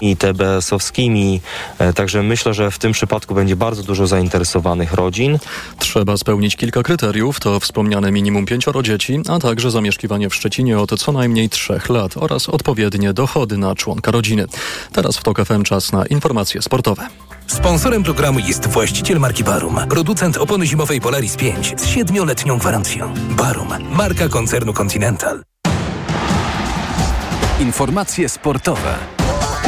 i TBS-owskimi. E, także myślę, że w tym przypadku będzie bardzo dużo zainteresowanych rodzin. Trzeba spełnić kilka kryteriów, to wspomniane minimum pięcioro dzieci, a także zamieszkiwanie w Szczecinie od co najmniej trzech lat oraz odpowiednie dochody na członka rodziny. Teraz w TOK FM czas na informacje sportowe. Sponsorem programu jest właściciel marki Barum, producent opony zimowej Polaris 5 z siedmioletnią gwarancją. Barum, marka koncernu Continental. Informacje sportowe.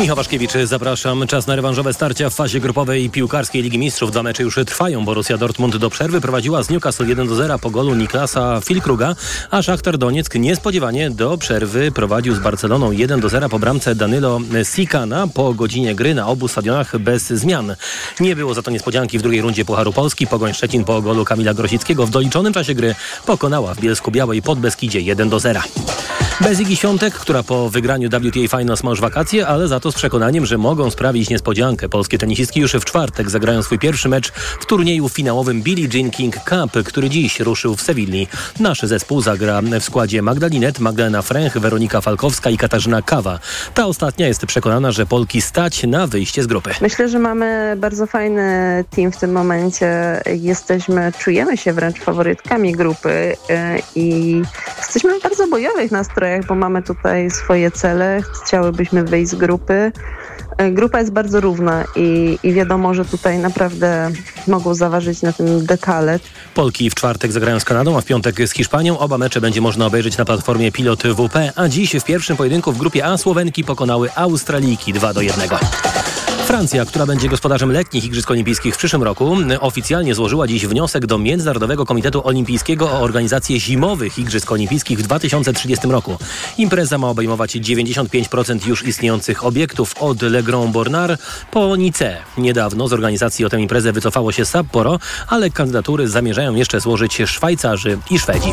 Michał Waszkiewicz, zapraszam. Czas na rewanżowe starcia w fazie grupowej piłkarskiej Ligi Mistrzów. Dwa mecze już trwają. Borussia Dortmund do przerwy prowadziła z Newcastle 1 do 0 po golu Niklasa Filkruga, a Szachtar Donieck niespodziewanie do przerwy prowadził z Barceloną 1 do 0 po bramce Danilo Sikana po godzinie gry na obu stadionach bez zmian. Nie było za to niespodzianki w drugiej rundzie Pucharu Polski. Pogoń Szczecin po golu Kamila Grosickiego w doliczonym czasie gry pokonała w Bielsku Białej pod Beskidzie 1 do 0. Bez Igi Świątek, która po wygraniu WTA Finals ma już wakacje, ale za to z przekonaniem, że mogą sprawić niespodziankę. Polskie tenisistki już w czwartek zagrają swój pierwszy mecz w turnieju finałowym Billie Jean King Cup, który dziś ruszył w Sewilli. Nasz zespół zagra w składzie Magdalinet, Magdalena Fręch, Weronika Falkowska i Katarzyna Kawa. Ta ostatnia jest przekonana, że Polki stać na wyjście z grupy. Myślę, że mamy bardzo fajny team w tym momencie. Jesteśmy, czujemy się wręcz faworytkami grupy e, i jesteśmy w bardzo bojowych nastrojach, bo mamy tutaj swoje cele. Chciałybyśmy wyjść z grupy. E, Grupa jest bardzo równa i, i wiadomo, że tutaj naprawdę mogą zaważyć na tym detale. Polki w czwartek zagrają z Kanadą, a w piątek z Hiszpanią. Oba mecze będzie można obejrzeć na platformie Pilot WP, a dziś w pierwszym pojedynku w grupie A Słowenki pokonały Australijki 2 do 1. Francja, która będzie gospodarzem letnich Igrzysk Olimpijskich w przyszłym roku, oficjalnie złożyła dziś wniosek do Międzynarodowego Komitetu Olimpijskiego o organizację zimowych Igrzysk Olimpijskich w 2030 roku. Impreza ma obejmować 95% już istniejących obiektów od Le Grand Bornard po Nice. Niedawno z organizacji o tę imprezę wycofało się Sapporo, ale kandydatury zamierzają jeszcze złożyć Szwajcarzy i Szwedzi.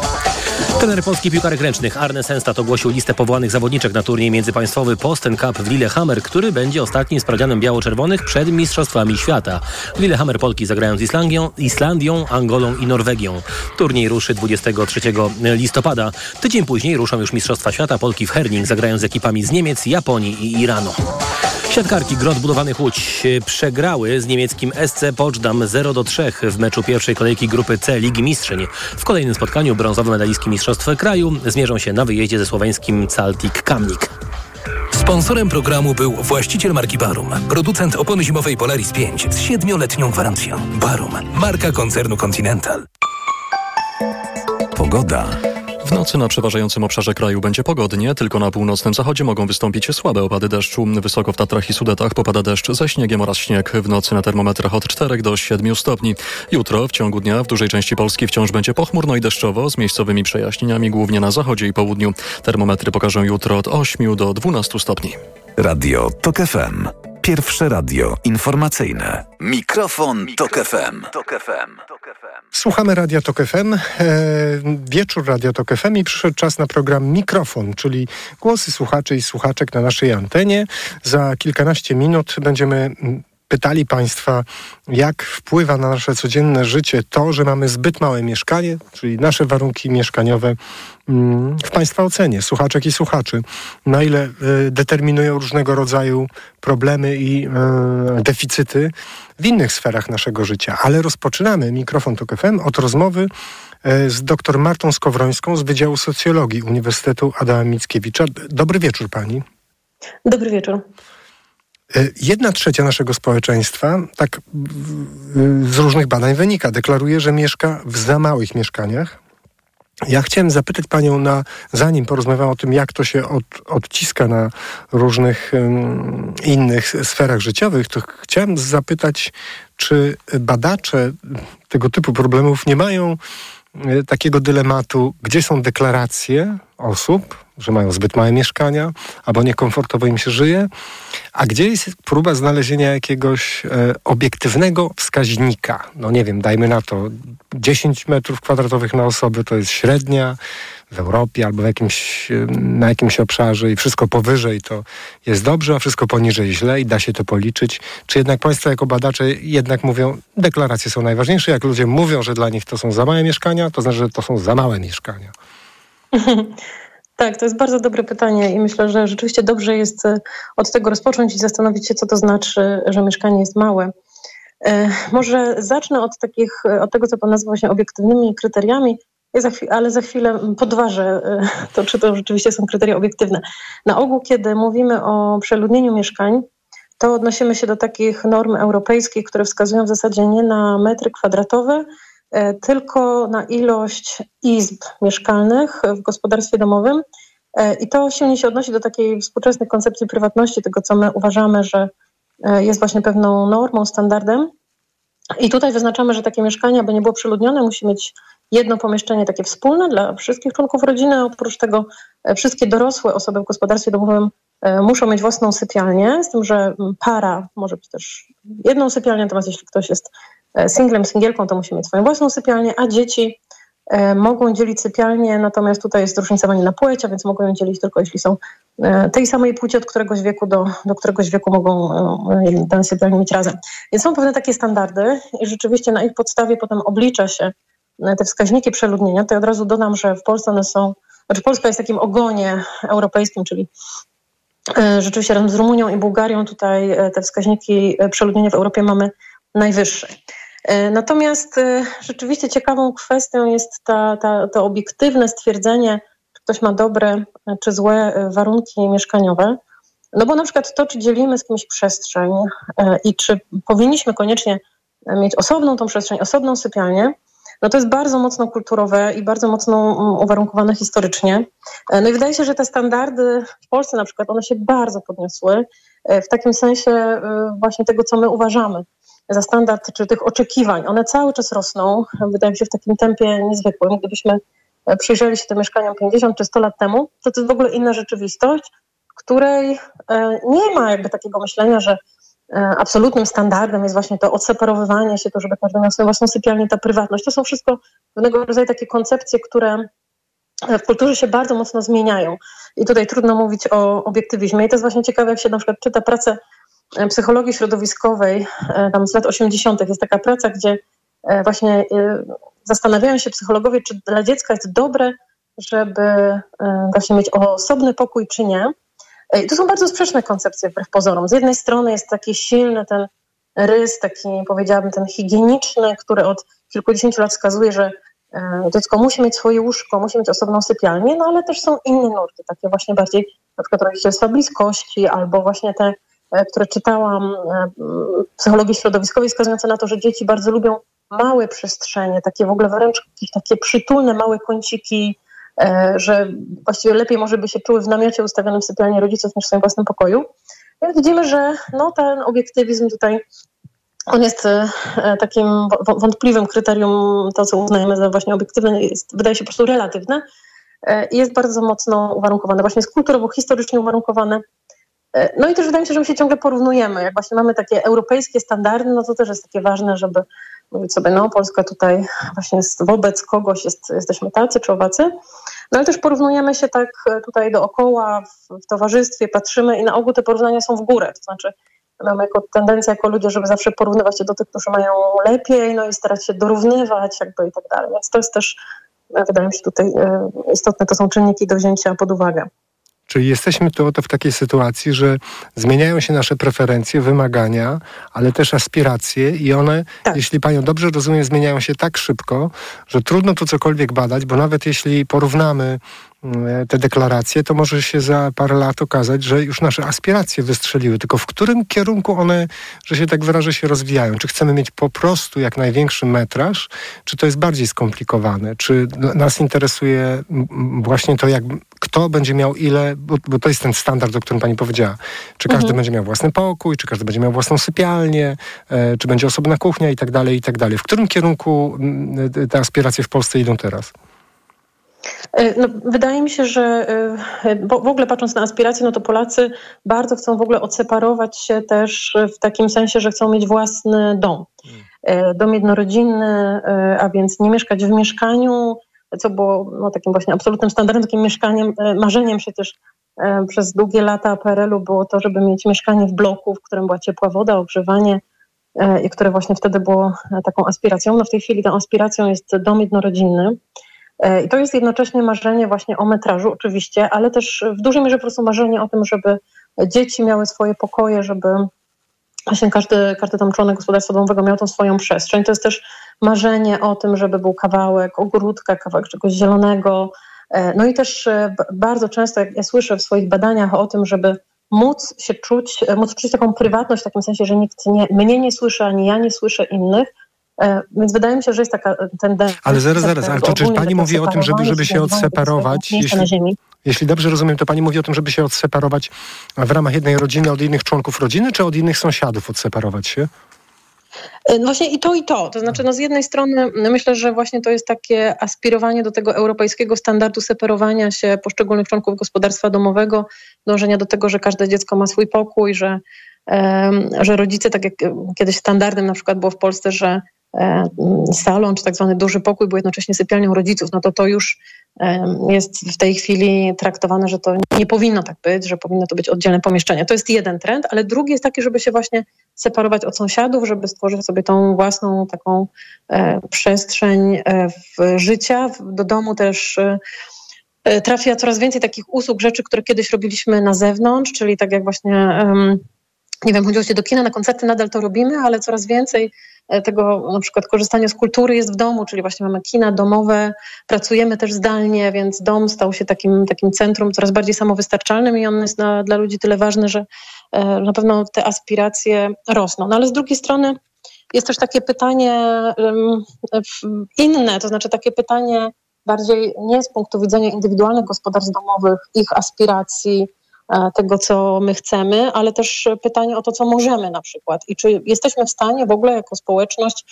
Trener polski piłkarek ręcznych Arne Senstat ogłosił listę powołanych zawodniczek na turniej międzypaństwowy Posten Cup w Lillehammer, który będzie ostatnim sprawdzianem biało-czerwonych przed Mistrzostwami Świata. Lillehammer Polki zagrają z Islandią, Islandią, Angolą i Norwegią. Turniej ruszy 23 listopada. Tydzień później ruszą już Mistrzostwa Świata. Polki w Herning zagrają z ekipami z Niemiec, Japonii i Iranu. Siatkarki Grot Budowanych Łódź przegrały z niemieckim SC Poczdam 0 do 3 w meczu pierwszej kolejki grupy C Ligi Mistrzyń. W kolejnym spotkaniu brązowe medalistki Mistrzostw Kraju zmierzą się na wyjeździe ze słoweńskim Celtic Kamnik. Sponsorem programu był właściciel marki Barum, producent opony zimowej Polaris 5 z siedmioletnią gwarancją. Barum, marka koncernu Continental. Pogoda. W nocy na przeważającym obszarze kraju będzie pogodnie, tylko na północnym zachodzie mogą wystąpić słabe opady deszczu. Wysoko w Tatrach i Sudetach popada deszcz ze śniegiem oraz śnieg. W nocy na termometrach od 4 do 7 stopni. Jutro w ciągu dnia w dużej części Polski wciąż będzie pochmurno i deszczowo z miejscowymi przejaśnieniami głównie na zachodzie i południu. Termometry pokażą jutro od 8 do 12 stopni. Radio TOK FM. Pierwsze radio informacyjne. Mikrofon, Tok FM. Słuchamy Radia Tok FM, e, wieczór Radia Tok FM i przyszedł czas na program Mikrofon, czyli głosy słuchaczy i słuchaczek na naszej antenie. Za kilkanaście minut będziemy mm, pytali Państwa, jak wpływa na nasze codzienne życie to, że mamy zbyt małe mieszkanie, czyli nasze warunki mieszkaniowe mm, w Państwa ocenie, słuchaczek i słuchaczy. Na ile y, determinują różnego rodzaju problemy i y, deficyty w innych sferach naszego życia. Ale rozpoczynamy mikrofon TOK FM od rozmowy y, z dr Martą Skowrońską z Wydziału Socjologii Uniwersytetu Adama Mickiewicza. Dobry wieczór Pani. Dobry wieczór. E, Jedna trzecia naszego społeczeństwa, tak z różnych badań wynika, deklaruje, że mieszka w za małych mieszkaniach. Ja chciałem zapytać Panią, na, zanim porozmawiam o tym, jak to się od, odciska na różnych ym, innych sferach życiowych, to chciałem zapytać, czy badacze tego typu problemów nie mają y, takiego dylematu, gdzie są deklaracje osób, że mają zbyt małe mieszkania, albo niekomfortowo im się żyje, a gdzie jest próba znalezienia jakiegoś e, obiektywnego wskaźnika? No nie wiem, dajmy na to 10 metrów kwadratowych na osobę to jest średnia w Europie albo w jakimś, e, na jakimś obszarze i wszystko powyżej to jest dobrze, a wszystko poniżej źle i da się to policzyć. Czy jednak Państwo jako badacze jednak mówią, deklaracje są najważniejsze, jak ludzie mówią, że dla nich to są za małe mieszkania, to znaczy, że to są za małe mieszkania. Tak, to jest bardzo dobre pytanie i myślę, że rzeczywiście dobrze jest e, od tego rozpocząć i zastanowić się, co to znaczy, że mieszkanie jest małe. E, może zacznę od takich, e, od tego, co pan nazywa właśnie obiektywnymi kryteriami, ale za chwilę podważę to, czy to rzeczywiście są kryteria obiektywne. Na ogół, kiedy mówimy o przeludnieniu mieszkań, to odnosimy się do takich norm europejskich, które wskazują w zasadzie nie na metry kwadratowe, tylko na ilość izb mieszkalnych w gospodarstwie domowym. E, I to silnie się odnosi do takiej współczesnej koncepcji prywatności, tego co my uważamy, że e, jest właśnie pewną normą, standardem. I tutaj wyznaczamy, że takie mieszkanie, aby nie było przeludnione, musi mieć jedno pomieszczenie takie wspólne dla wszystkich członków rodziny. Oprócz tego wszystkie dorosłe osoby w gospodarstwie domowym muszą mieć własną sypialnię, z tym, że para może być też jedną sypialnię, natomiast jeśli ktoś jest E, singlem, singielką, to musi mieć swoją własną sypialnię, a dzieci e, mogą dzielić sypialnię, natomiast tutaj jest zróżnicowanie na płeć, a więc mogą ją dzielić tylko jeśli są e, tej samej płci od któregoś wieku do, do któregoś wieku mogą tę sypialnię mieć razem. Więc są pewne takie standardy i rzeczywiście na ich podstawie potem oblicza się te wskaźniki przeludnienia. Ja od razu dodam, że w Polsce one są, znaczy Polska jest takim ogonie europejskim, czyli rzeczywiście razem z Rumunią i Bułgarią tutaj te wskaźniki przeludnienia w Europie mamy najwyższe. E, natomiast e, rzeczywiście ciekawą kwestią jest ta, ta, to obiektywne stwierdzenie, czy ktoś ma dobre e, czy złe warunki mieszkaniowe. No bo na przykład to, czy dzielimy z kimś przestrzeń i czy powinniśmy koniecznie mieć osobną tą przestrzeń, osobną sypialnię, no to jest bardzo mocno kulturowe i bardzo mocno mm, uwarunkowane historycznie. No i wydaje się, że te standardy w Polsce na przykład, one się bardzo podniosły w takim sensie właśnie tego, co my uważamy za standard czy tych oczekiwań. One cały czas rosną, wydaje mi się, w takim tempie niezwykłym. Gdybyśmy e, przyjrzeli się tym mieszkaniom 50 czy 100 lat temu, to to jest w ogóle inna rzeczywistość, której e, nie ma jakby takiego myślenia, że e, absolutnym standardem jest właśnie to odseparowywanie się, to, żeby każdy miał swoją własną sypialnię, ta prywatność. To są wszystko pewnego rodzaju takie koncepcje, które w kulturze się bardzo mocno zmieniają. I tutaj trudno mówić o obiektywizmie. I to jest właśnie ciekawe, jak się na przykład czyta pracę psychologii środowiskowej, e, tam z lat 80. jest taka praca, gdzie e, właśnie e, zastanawiają się psychologowie, czy dla dziecka jest dobre, żeby właśnie mieć osobny pokój, czy nie. I to są bardzo sprzeczne koncepcje wbrew pozorom. Z jednej strony jest taki silny ten rys, taki powiedziałabym ten higieniczny, który od kilkudziesięciu lat wskazuje, że dziecko musi mieć swoje łóżko, musi mieć osobną sypialnię, no ale też są inne nurty, takie właśnie bardziej na przykład rodzicielstwa bliskości albo właśnie te E, które czytałam e, psychologii środowiskowej, wskazujące na to, że dzieci bardzo lubią małe przestrzenie, takie w ogóle wręcz takie przytulne małe kąciki, e, że właściwie lepiej może by się czuły w namiocie ustawionym w sypialni rodziców niż w swoim własnym pokoju. Więc widzimy, że no, ten obiektywizm tutaj on jest takim wątpliwym kryterium, to co uznajemy za właśnie obiektywne, jest, wydaje się po prostu relatywne i jest bardzo mocno uwarunkowane, właśnie jest kulturowo, historycznie uwarunkowane E, no i też wydaje mi się, że my się ciągle porównujemy. Jak właśnie mamy takie europejskie standardy, no to też jest takie ważne, żeby mówić sobie, no Polska tutaj właśnie jest wobec kogoś jest, jesteśmy tacy czy owacy. No ale też porównujemy się tak e, tutaj dookoła, w, w towarzystwie, patrzymy i na ogół te porównania są w górę. To znaczy mamy jako tendencję jako ludzie, żeby zawsze porównywać się do tych, którzy mają lepiej, no i starać się dorównywać jakby i tak dalej. Więc to jest też, e, wydaje mi się tutaj istotne, to są czynniki do wzięcia pod uwagę. Czyli jesteśmy tu oto w takiej sytuacji, że zmieniają się nasze preferencje, wymagania, ale też aspiracje i one, tak. jeśli panią dobrze rozumiem, zmieniają się tak szybko, że trudno tu cokolwiek badać, bo nawet jeśli porównamy E, te deklaracje, to może się za parę lat okazać, że już nasze aspiracje wystrzeliły. Tylko w którym kierunku one, że się tak wyrażę, się rozwijają? Czy chcemy mieć po prostu jak największy metraż, czy to jest bardziej skomplikowane? Czy nas interesuje właśnie to, jak kto będzie miał ile, bo, bo to jest ten standard, o którym pani powiedziała. Czy każdy mhm. będzie miał własny pokój, czy każdy będzie miał własną sypialnię, e, czy będzie osobna kuchnia i tak dalej, i tak dalej. W którym kierunku te aspiracje w Polsce idą teraz? E, no, wydaje mi się, że e, w ogóle patrząc na aspiracje, no to Polacy bardzo chcą w ogóle odseparować się też w takim sensie, że chcą mieć własny dom. E, dom jednorodzinny, a więc nie mieszkać w mieszkaniu, co było no, takim właśnie absolutnym standardem, takim mieszkaniem, marzeniem przecież przez długie lata PRL-u było to, żeby mieć mieszkanie w bloku, w którym była ciepła woda, ogrzewanie i które właśnie wtedy było taką aspiracją. No w tej chwili tą aspiracją jest dom jednorodzinny. I to jest jednocześnie marzenie właśnie o metrażu, oczywiście, ale też w dużej mierze po prostu marzenie o tym, żeby dzieci miały swoje pokoje, żeby właśnie każdy, każdy tam członek gospodarstwa domowego miał tą swoją przestrzeń. To jest też marzenie o tym, żeby był kawałek ogródka, kawałek czegoś zielonego. No i też bardzo często, jak ja słyszę w swoich badaniach o tym, żeby móc się czuć, móc czuć taką prywatność w takim sensie, że nikt nie, mnie nie słyszy, ani ja nie słyszę innych, E, więc wydaje mi się, że jest taka tendencja. Ale zaraz, zaraz, ale to czy pani mówi o tym, żeby, żeby się odseparować? Jeśli, jeśli dobrze rozumiem, to pani mówi o tym, żeby się odseparować w ramach jednej rodziny od innych członków rodziny, czy od innych sąsiadów odseparować się? E, no właśnie i to, i to. To znaczy, no z jednej strony no myślę, że właśnie to jest takie aspirowanie do tego europejskiego standardu separowania się poszczególnych członków gospodarstwa domowego, dążenia do tego, że każde dziecko ma swój pokój, że, że rodzice, tak jak kiedyś standardem na przykład było w Polsce, że E, salon, czy tak zwany duży pokój był jednocześnie sypialnią rodziców, no to to już jest w tej chwili traktowane, że to nie powinno tak być, że powinno to być oddzielne pomieszczenie. To jest jeden trend, ale drugi jest taki, żeby się właśnie separować od sąsiadów, żeby stworzyć sobie tą własną taką e, przestrzeń e, w życia. Do domu też trafia coraz więcej takich usług, rzeczy, które kiedyś robiliśmy na zewnątrz, czyli tak jak właśnie, nie wiem, chodziło się do kina, na koncerty nadal to robimy, ale coraz więcej E, tego na przykład korzystania z kultury jest w domu, czyli właśnie mamy kina domowe, pracujemy też zdalnie, więc dom stał się takim, takim centrum coraz bardziej samowystarczalnym i on jest na, dla ludzi tyle ważny, że e, na pewno te aspiracje rosną. No ale z drugiej strony jest też takie pytanie inne, to znaczy takie pytanie bardziej nie z punktu widzenia indywidualnych gospodarstw domowych, ich aspiracji, E, tego, co my chcemy, ale też pytanie o to, co możemy na przykład i czy jesteśmy w stanie w ogóle jako społeczność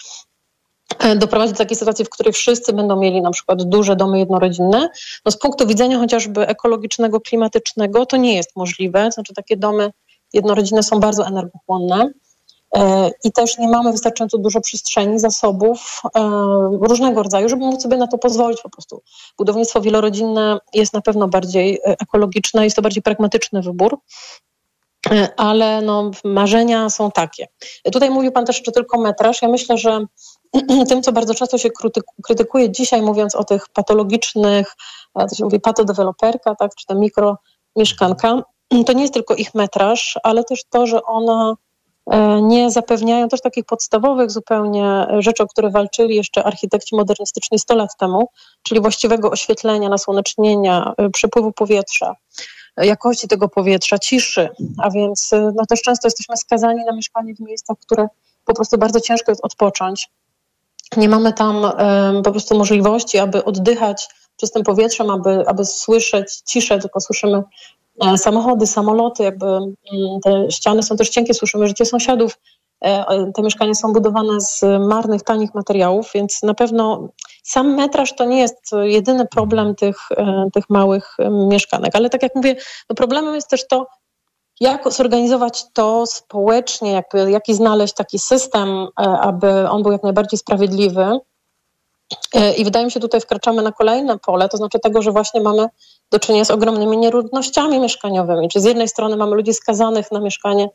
e, doprowadzić do takiej sytuacji, w której wszyscy będą mieli na przykład duże domy jednorodzinne. No z punktu widzenia chociażby ekologicznego, klimatycznego to nie jest możliwe. Znaczy takie domy jednorodzinne są bardzo energochłonne. E, i też nie mamy wystarczająco dużo przestrzeni, zasobów e, różnego rodzaju, żeby móc sobie na to pozwolić po prostu. Budownictwo wielorodzinne jest na pewno bardziej e, ekologiczne, jest to bardziej pragmatyczny wybór, ale no, marzenia są takie. Tutaj mówił Pan też jeszcze tylko metraż. Ja myślę, że tym, co bardzo często się krytykuje dzisiaj, mówiąc o tych patologicznych, to się mówi patodeweloperka, tak, czy ta mikromieszkanka, to nie jest tylko ich metraż, ale też to, że ona nie zapewniają też takich podstawowych zupełnie rzeczy, o które walczyli jeszcze architekci modernistyczni 100 lat temu, czyli właściwego oświetlenia, nasłonecznienia, e, przepływu powietrza, e, jakości tego powietrza, ciszy, a więc no też często jesteśmy skazani na mieszkanie w miejscach, które po prostu bardzo ciężko jest odpocząć. Nie mamy tam po prostu możliwości, aby oddychać czystym powietrzem, aby, aby słyszeć ciszę, tylko słyszymy E, samochody, samoloty, jakby mm, te ściany są też cienkie, słyszymy życie sąsiadów. E, te mieszkania są budowane z marnych, tanich materiałów, więc na pewno sam metraż to nie jest jedyny problem tych, e, tych małych mieszkanek. Ale tak jak mówię, no problemem jest też to, jak zorganizować to społecznie, jakby, jaki znaleźć taki system, aby on był jak najbardziej sprawiedliwy. I wydaje mi się, tutaj wkraczamy na kolejne pole, to znaczy tego, że właśnie mamy do czynienia z ogromnymi nierównościami mieszkaniowymi. Czy z jednej strony mamy ludzi skazanych na mieszkanie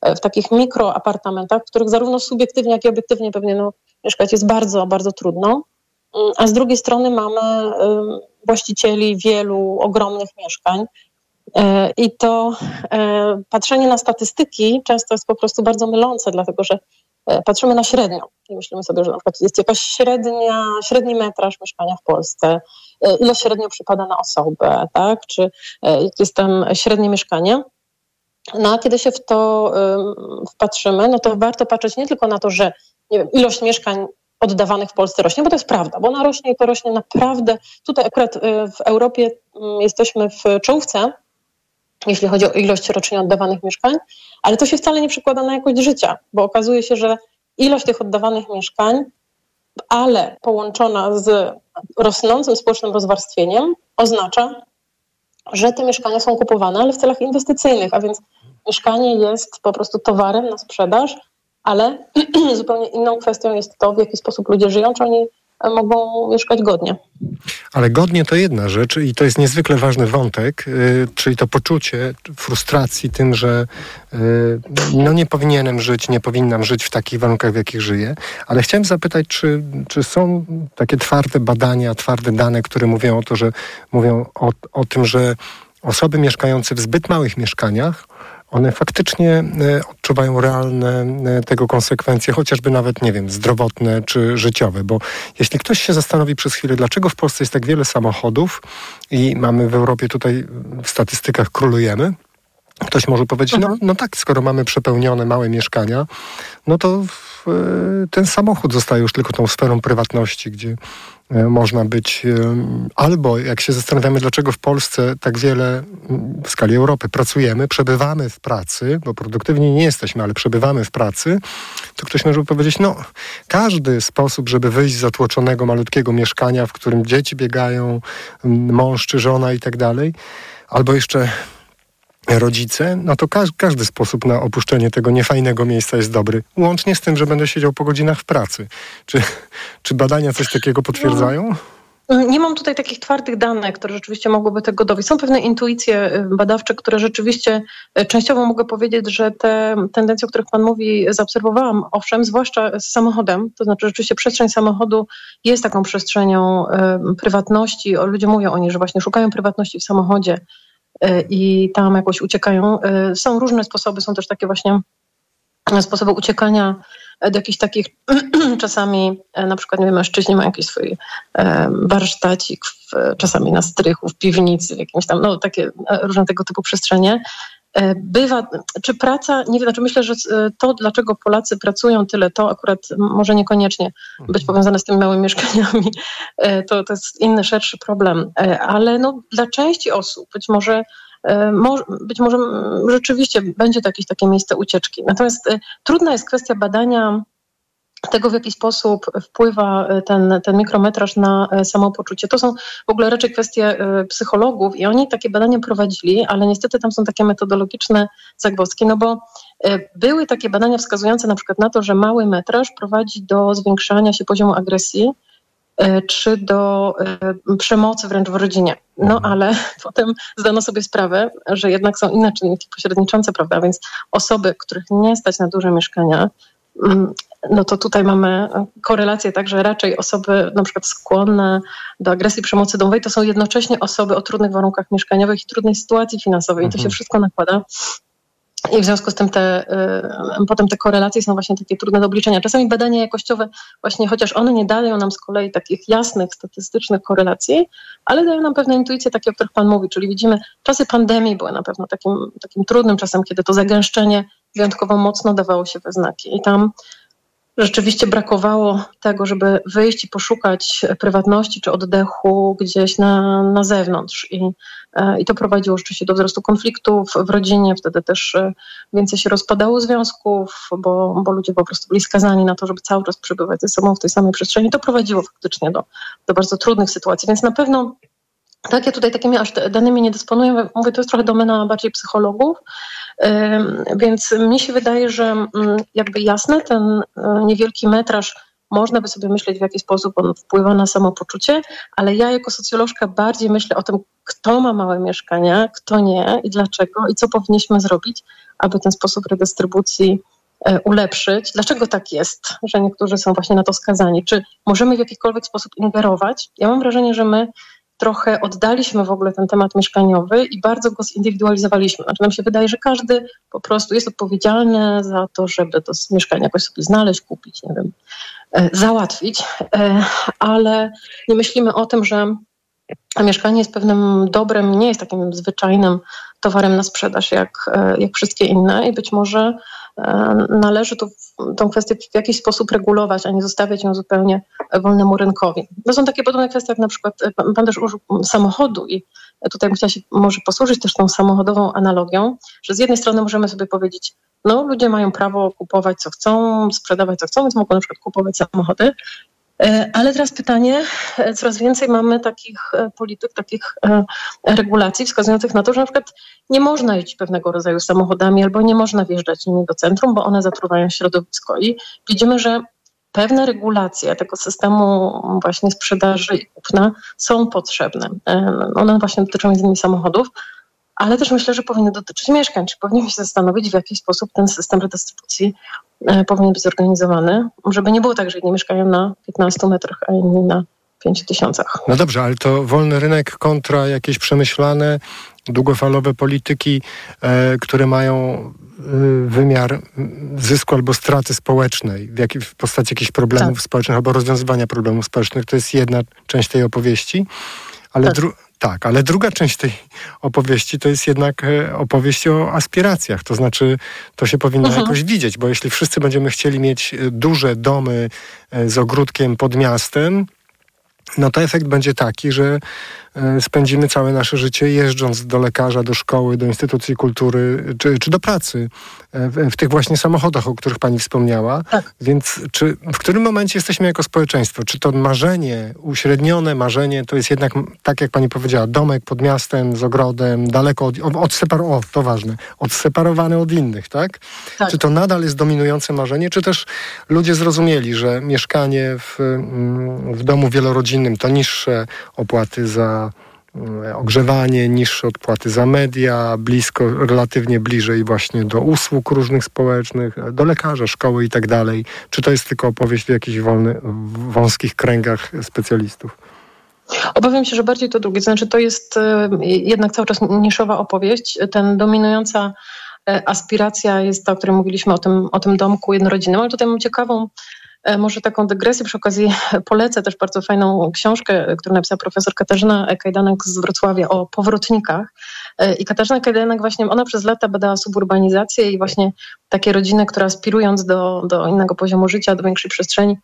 e, w takich mikroapartamentach, w których zarówno subiektywnie, jak i obiektywnie pewnie no, mieszkać jest bardzo, bardzo trudno, mm, a z drugiej strony mamy właścicieli wielu ogromnych mieszkań. E, I to e, patrzenie na statystyki często jest po prostu bardzo mylące, dlatego że patrzymy na średnią i myślimy sobie, że na przykład jest jakaś średnia, średni metraż mieszkania w Polsce, E, ile średnio przypada na osobę, tak? czy e, jest tam średnie mieszkanie. No a kiedy się w to wpatrzymy, no to warto patrzeć nie tylko na to, że nie wiem, ilość mieszkań oddawanych w Polsce rośnie, bo to jest prawda, bo ona rośnie i to rośnie naprawdę. Tutaj akurat e, w Europie jesteśmy w czołówce, jeśli chodzi o ilość rocznie oddawanych mieszkań, ale to się wcale nie przekłada na jakość życia, bo okazuje się, że ilość tych oddawanych mieszkań ale połączona z rosnącym społecznym rozwarstwieniem oznacza, że te mieszkania są kupowane, ale w celach inwestycyjnych, a więc mieszkanie jest po prostu towarem na sprzedaż, ale zupełnie inną kwestią jest to, w jaki sposób ludzie żyją, czy oni mogą mieszkać godnie. Ale godnie to jedna rzecz i to jest niezwykle ważny wątek, y, czyli to poczucie frustracji tym, że y, no nie powinienem żyć, nie powinnam żyć w takich warunkach, w jakich żyję. Ale chciałem zapytać, czy, czy są takie twarde badania, twarde dane, które mówią o to, że mówią o, o tym, że osoby mieszkające w zbyt małych mieszkaniach one faktycznie e, odczuwają realne e, tego konsekwencje, chociażby nawet, nie wiem, zdrowotne czy życiowe. Bo jeśli ktoś się zastanowi przez chwilę, dlaczego w Polsce jest tak wiele samochodów i mamy w Europie tutaj w statystykach królujemy, Ktoś może powiedzieć, no, no tak, skoro mamy przepełnione małe mieszkania, no to w, e, ten samochód zostaje już tylko tą sferą prywatności, gdzie E, można być, e, albo jak się zastanawiamy, dlaczego w Polsce tak wiele w skali Europy pracujemy, przebywamy w pracy, bo produktywni nie jesteśmy, ale przebywamy w pracy, to ktoś może powiedzieć, no każdy sposób, żeby wyjść z zatłoczonego malutkiego mieszkania, w którym dzieci biegają, mąż czy żona i tak dalej, albo jeszcze rodzice, no to ka każdy sposób na opuszczenie tego niefajnego miejsca jest dobry. Łącznie z tym, że będę siedział po godzinach w pracy. Czy, czy badania coś takiego potwierdzają? No, nie mam tutaj takich twardych danych, które rzeczywiście mogłyby tego dowieść. Są pewne intuicje y, badawcze, które rzeczywiście y, częściowo mogę powiedzieć, że te tendencje, o których Pan mówi, zaobserwowałam, owszem, zwłaszcza z samochodem. To znaczy, rzeczywiście przestrzeń samochodu jest taką przestrzenią y, prywatności. Ludzie mówią o niej, że właśnie szukają prywatności w samochodzie i tam jakoś uciekają. Y, są różne sposoby, są też takie właśnie sposoby uciekania do jakichś takich czasami, na przykład nie wiem, mężczyźni mają jakiś swój warsztacik, w, czasami na strychu, w piwnicy, w jakimś tam, no takie różne tego typu przestrzenie. E, bywa, czy praca, nie wiem, znaczy myślę, że e, to, dlaczego Polacy pracują tyle, to akurat może niekoniecznie być mhm. powiązane z tymi małymi mieszkaniami, e, to, to jest inny, szerszy problem, ale no, dla części osób być może być może rzeczywiście będzie to jakieś takie miejsce ucieczki. Natomiast trudna jest kwestia badania tego, w jaki sposób wpływa e, ten, ten mikrometraż na e, samopoczucie. To są w ogóle raczej kwestie e, psychologów i oni takie badania prowadzili, ale niestety tam są takie metodologiczne zagwozdki, no bo były takie badania wskazujące na przykład na to, że mały metraż prowadzi do zwiększania się poziomu agresji czy do przemocy wręcz w rodzinie. No mhm. ale potem zdano sobie sprawę, że jednak są inne czynniki pośredniczące, prawda? Więc osoby, których nie stać na duże mieszkania, no to tutaj mamy korelację tak, że raczej osoby na przykład skłonne do agresji przemocy domowej to są jednocześnie osoby o trudnych warunkach mieszkaniowych i trudnej sytuacji finansowej. I to się mhm. wszystko nakłada. I w związku z tym te, y, potem te korelacje są właśnie takie trudne do obliczenia. Czasami badania jakościowe, właśnie chociaż one nie dają nam z kolei takich jasnych, statystycznych korelacji, ale dają nam pewne intuicje, takie, o których Pan mówi, czyli widzimy, czasy pandemii były na pewno takim, takim trudnym czasem, kiedy to zagęszczenie wyjątkowo mocno dawało się we znaki. I tam rzeczywiście brakowało tego, żeby wyjść i poszukać prywatności czy oddechu gdzieś na, na zewnątrz. I, e, I to prowadziło rzeczywiście do wzrostu konfliktów w rodzinie, wtedy też e, więcej się rozpadało związków, bo, bo ludzie po prostu byli skazani na to, żeby cały czas przebywać ze sobą w tej samej przestrzeni. To prowadziło faktycznie do, do bardzo trudnych sytuacji, więc na pewno tak, ja tutaj takimi aż danymi nie dysponuję. Mówię, to jest trochę domena bardziej psychologów, więc mi się wydaje, że mm, jakby jasne, ten e, niewielki metraż można by sobie myśleć, w jaki sposób on wpływa na samopoczucie, ale ja jako socjolożka bardziej myślę o tym, kto ma małe mieszkania, kto nie i dlaczego i co powinniśmy zrobić, aby ten sposób redystrybucji e, ulepszyć. Dlaczego tak jest, że niektórzy są właśnie na to skazani? Czy możemy w jakikolwiek sposób ingerować? Ja mam wrażenie, że my trochę oddaliśmy w ogóle ten temat mieszkaniowy i bardzo go zindywidualizowaliśmy. Znaczy nam się wydaje, że każdy po prostu jest odpowiedzialny za to, żeby to mieszkanie jakoś sobie znaleźć, kupić, nie wiem, e, załatwić, e, ale nie myślimy o tym, że mieszkanie jest pewnym dobrem, nie jest takim zwyczajnym towarem na sprzedaż jak, e, jak wszystkie inne i być może należy tu tą kwestię w jakiś sposób regulować, a nie zostawiać ją zupełnie wolnemu rynkowi. To są takie podobne kwestie, jak na przykład e, pan też użył samochodu i tutaj bym chciała się może posłużyć też tą samochodową analogią, że z jednej strony możemy sobie powiedzieć, no ludzie mają prawo kupować co chcą, sprzedawać co chcą, więc mogą na przykład kupować samochody, E, ale teraz pytanie, e, coraz więcej mamy takich e, polityk, takich regulacji wskazujących na to, że na przykład nie można jeździć pewnego rodzaju samochodami albo nie można wjeżdżać nimi do centrum, bo one zatruwają środowisko. I widzimy, że pewne regulacje tego systemu właśnie sprzedaży i kupna są potrzebne. One właśnie dotyczą między innymi samochodów, ale też myślę, że powinny dotyczyć mieszkań. Czy powinniśmy się zastanowić, w jaki sposób ten system redystrybucji e, powinien być zorganizowany, żeby nie było tak, że jedni mieszkają na 15 metrach, a inni na 5 tysiącach. No dobrze, ale to wolny rynek kontra jakieś przemyślane, długofalowe polityki, e, które mają e, wymiar zysku albo straty społecznej, w, jak, w postaci jakichś problemów tak. społecznych albo rozwiązywania problemów społecznych. To jest jedna część tej opowieści. Ale tak. dru- tak, ale druga część tej opowieści to jest jednak e, opowieść o aspiracjach. To znaczy, to się powinno mhm. jakoś widzieć, bo jeśli wszyscy będziemy chcieli mieć e, duże domy e, z ogródkiem pod miastem, no to efekt będzie taki, że spędzimy całe nasze życie jeżdżąc do lekarza, do szkoły, do instytucji kultury czy, czy do pracy e, w, w, tych właśnie samochodach, o których pani wspomniała. Tak. Więc czy w którym momencie jesteśmy jako społeczeństwo? Czy to marzenie, uśrednione marzenie, to jest jednak, tak jak pani powiedziała, domek pod miastem z ogrodem, daleko od, od o, to ważne, odseparowany od innych, tak? tak? Czy to nadal jest dominujące marzenie, czy też ludzie zrozumieli, że mieszkanie w, mm, w domu wielorodzinnym to niższe opłaty za E, ogrzewanie, niższe odpłaty za media, blisko, relatywnie bliżej właśnie do usług różnych społecznych, e, do lekarza, szkoły i tak dalej. Czy to jest tylko opowieść w jakichś wolny, wąskich kręgach specjalistów? Obawiam się, że bardziej to drugie. Znaczy, to jest e, jednak cały czas niszowa opowieść. Ten dominująca aspiracja jest ta, o której mówiliśmy, o tym, o tym domku jednorodzinnym, ale tutaj mam ciekawą E, może taką dygresję przy okazji polecę też bardzo fajną książkę, którą napisała profesor Katarzyna Kajdanek z Wrocławia o powrotnikach. E, I Katarzyna Kajdanek właśnie, ona przez lata badała suburbanizację i właśnie takie rodziny, które aspirując do, do innego poziomu życia, do większej przestrzeni,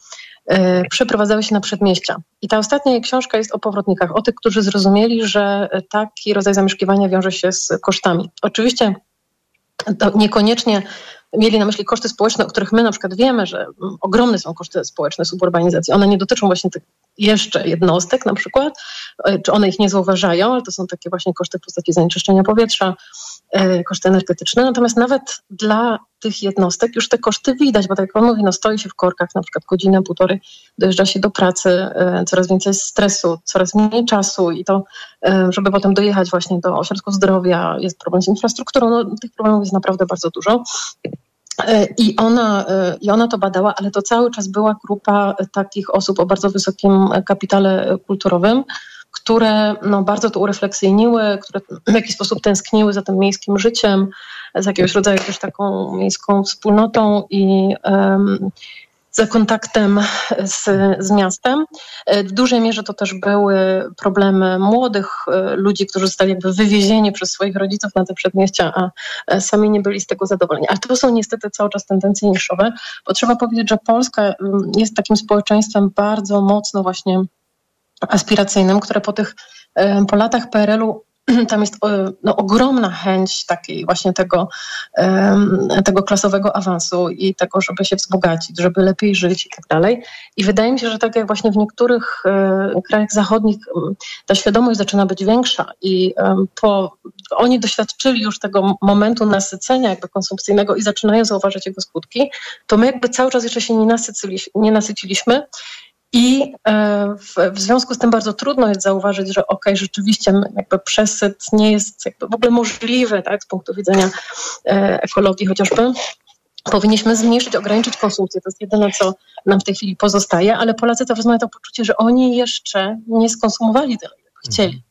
e, przeprowadzały się na przedmieścia. I ta ostatnia książka jest o powrotnikach, o tych, którzy zrozumieli, że taki rodzaj zamieszkiwania wiąże się z kosztami. Oczywiście to niekoniecznie mieli na myśli koszty społeczne, o których my na przykład wiemy, że ogromne są koszty społeczne suburbanizacji. One nie dotyczą właśnie tych jeszcze jednostek na przykład, e, czy one ich nie zauważają, ale to są takie właśnie koszty w postaci zanieczyszczenia powietrza, e, koszty energetyczne. Natomiast nawet dla tych jednostek już te koszty widać, bo tak jak on mówi, no stoi się w korkach na przykład godzinę, półtorej, dojeżdża się do pracy, e, coraz więcej stresu, coraz mniej czasu i to, żeby potem dojechać właśnie do ośrodków zdrowia, jest problem z infrastrukturą, no tych problemów jest naprawdę bardzo dużo. E, I ona, e, I ona to badała, ale to cały czas była grupa takich osób o bardzo wysokim kapitale kulturowym, które no, bardzo to urefleksyjniły, które w jakiś sposób tęskniły za tym miejskim życiem, z jakiegoś rodzaju też taką miejską wspólnotą i za kontaktem z, z miastem. W dużej mierze to też były problemy młodych e, ludzi, którzy zostali jakby wywiezieni przez swoich rodziców na te przedmieścia, a e, sami nie byli z tego zadowoleni. Ale to są niestety cały czas tendencje niszowe, bo trzeba powiedzieć, że Polska jest takim społeczeństwem bardzo mocno właśnie aspiracyjnym, które po tych po latach PRL-u tam jest no, ogromna chęć takiej właśnie tego, tego klasowego awansu i tego, żeby się wzbogacić, żeby lepiej żyć i tak dalej. I wydaje mi się, że tak jak właśnie w niektórych e, krajach zachodnich ta świadomość zaczyna być większa i po, oni doświadczyli już tego momentu nasycenia jakby konsumpcyjnego i zaczynają zauważać jego skutki, to my jakby cały czas jeszcze się nie, nie nasyciliśmy i e, w, w, związku z tym bardzo trudno jest zauważyć, że ok, rzeczywiście jakby przesyt nie jest w ogóle możliwy tak, z punktu widzenia e, ekologii chociażby. Powinniśmy zmniejszyć, ograniczyć konsumpcję. To jest jedyne, co nam w tej chwili pozostaje, ale Polacy też mają to poczucie, że oni jeszcze nie skonsumowali tyle, jak chcieli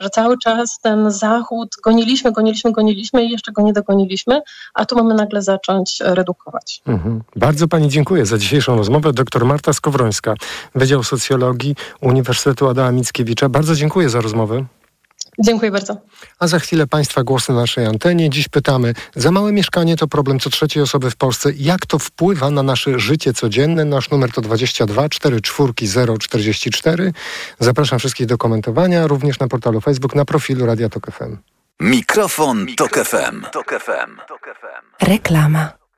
że cały czas ten zachód goniliśmy, goniliśmy, goniliśmy i jeszcze go nie dogoniliśmy, a tu mamy nagle zacząć redukować. Mhm. Bardzo Pani dziękuję za dzisiejszą rozmowę. Doktor Marta Skowrońska, Wydział Socjologii Uniwersytetu Adama Mickiewicza. Bardzo dziękuję za rozmowę. Dziękuję bardzo. A za chwilę Państwa głosy na naszej antenie. Dziś pytamy, za małe mieszkanie to problem co trzeciej osoby w Polsce. Jak to wpływa na nasze życie codzienne? Nasz numer to 22 44 044. Zapraszam wszystkich do komentowania, również na portalu Facebook, na profilu Radia Tok FM. Mikrofon, Mikrofon Tok FM. Tok FM. Reklama.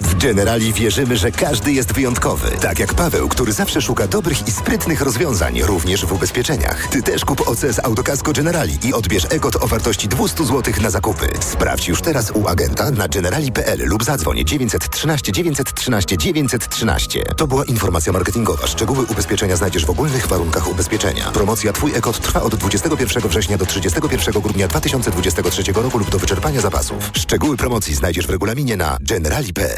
W Generali wierzymy, że każdy jest wyjątkowy. Tak jak Paweł, który zawsze szuka dobrych i sprytnych rozwiązań, również w ubezpieczeniach. Ty też kup OCS Autokasko Generali i odbierz EGOT o wartości 200 zł na zakupy. Sprawdź już teraz u agenta na generali.pl lub zadzwoń 913 913 913. To była informacja marketingowa. Szczegóły ubezpieczenia znajdziesz w ogólnych warunkach ubezpieczenia. Promocja Twój EGOT trwa od 21 września do 31 grudnia 2023 roku lub do wyczerpania zapasów. Szczegóły promocji znajdziesz w regulaminie na generali.pl.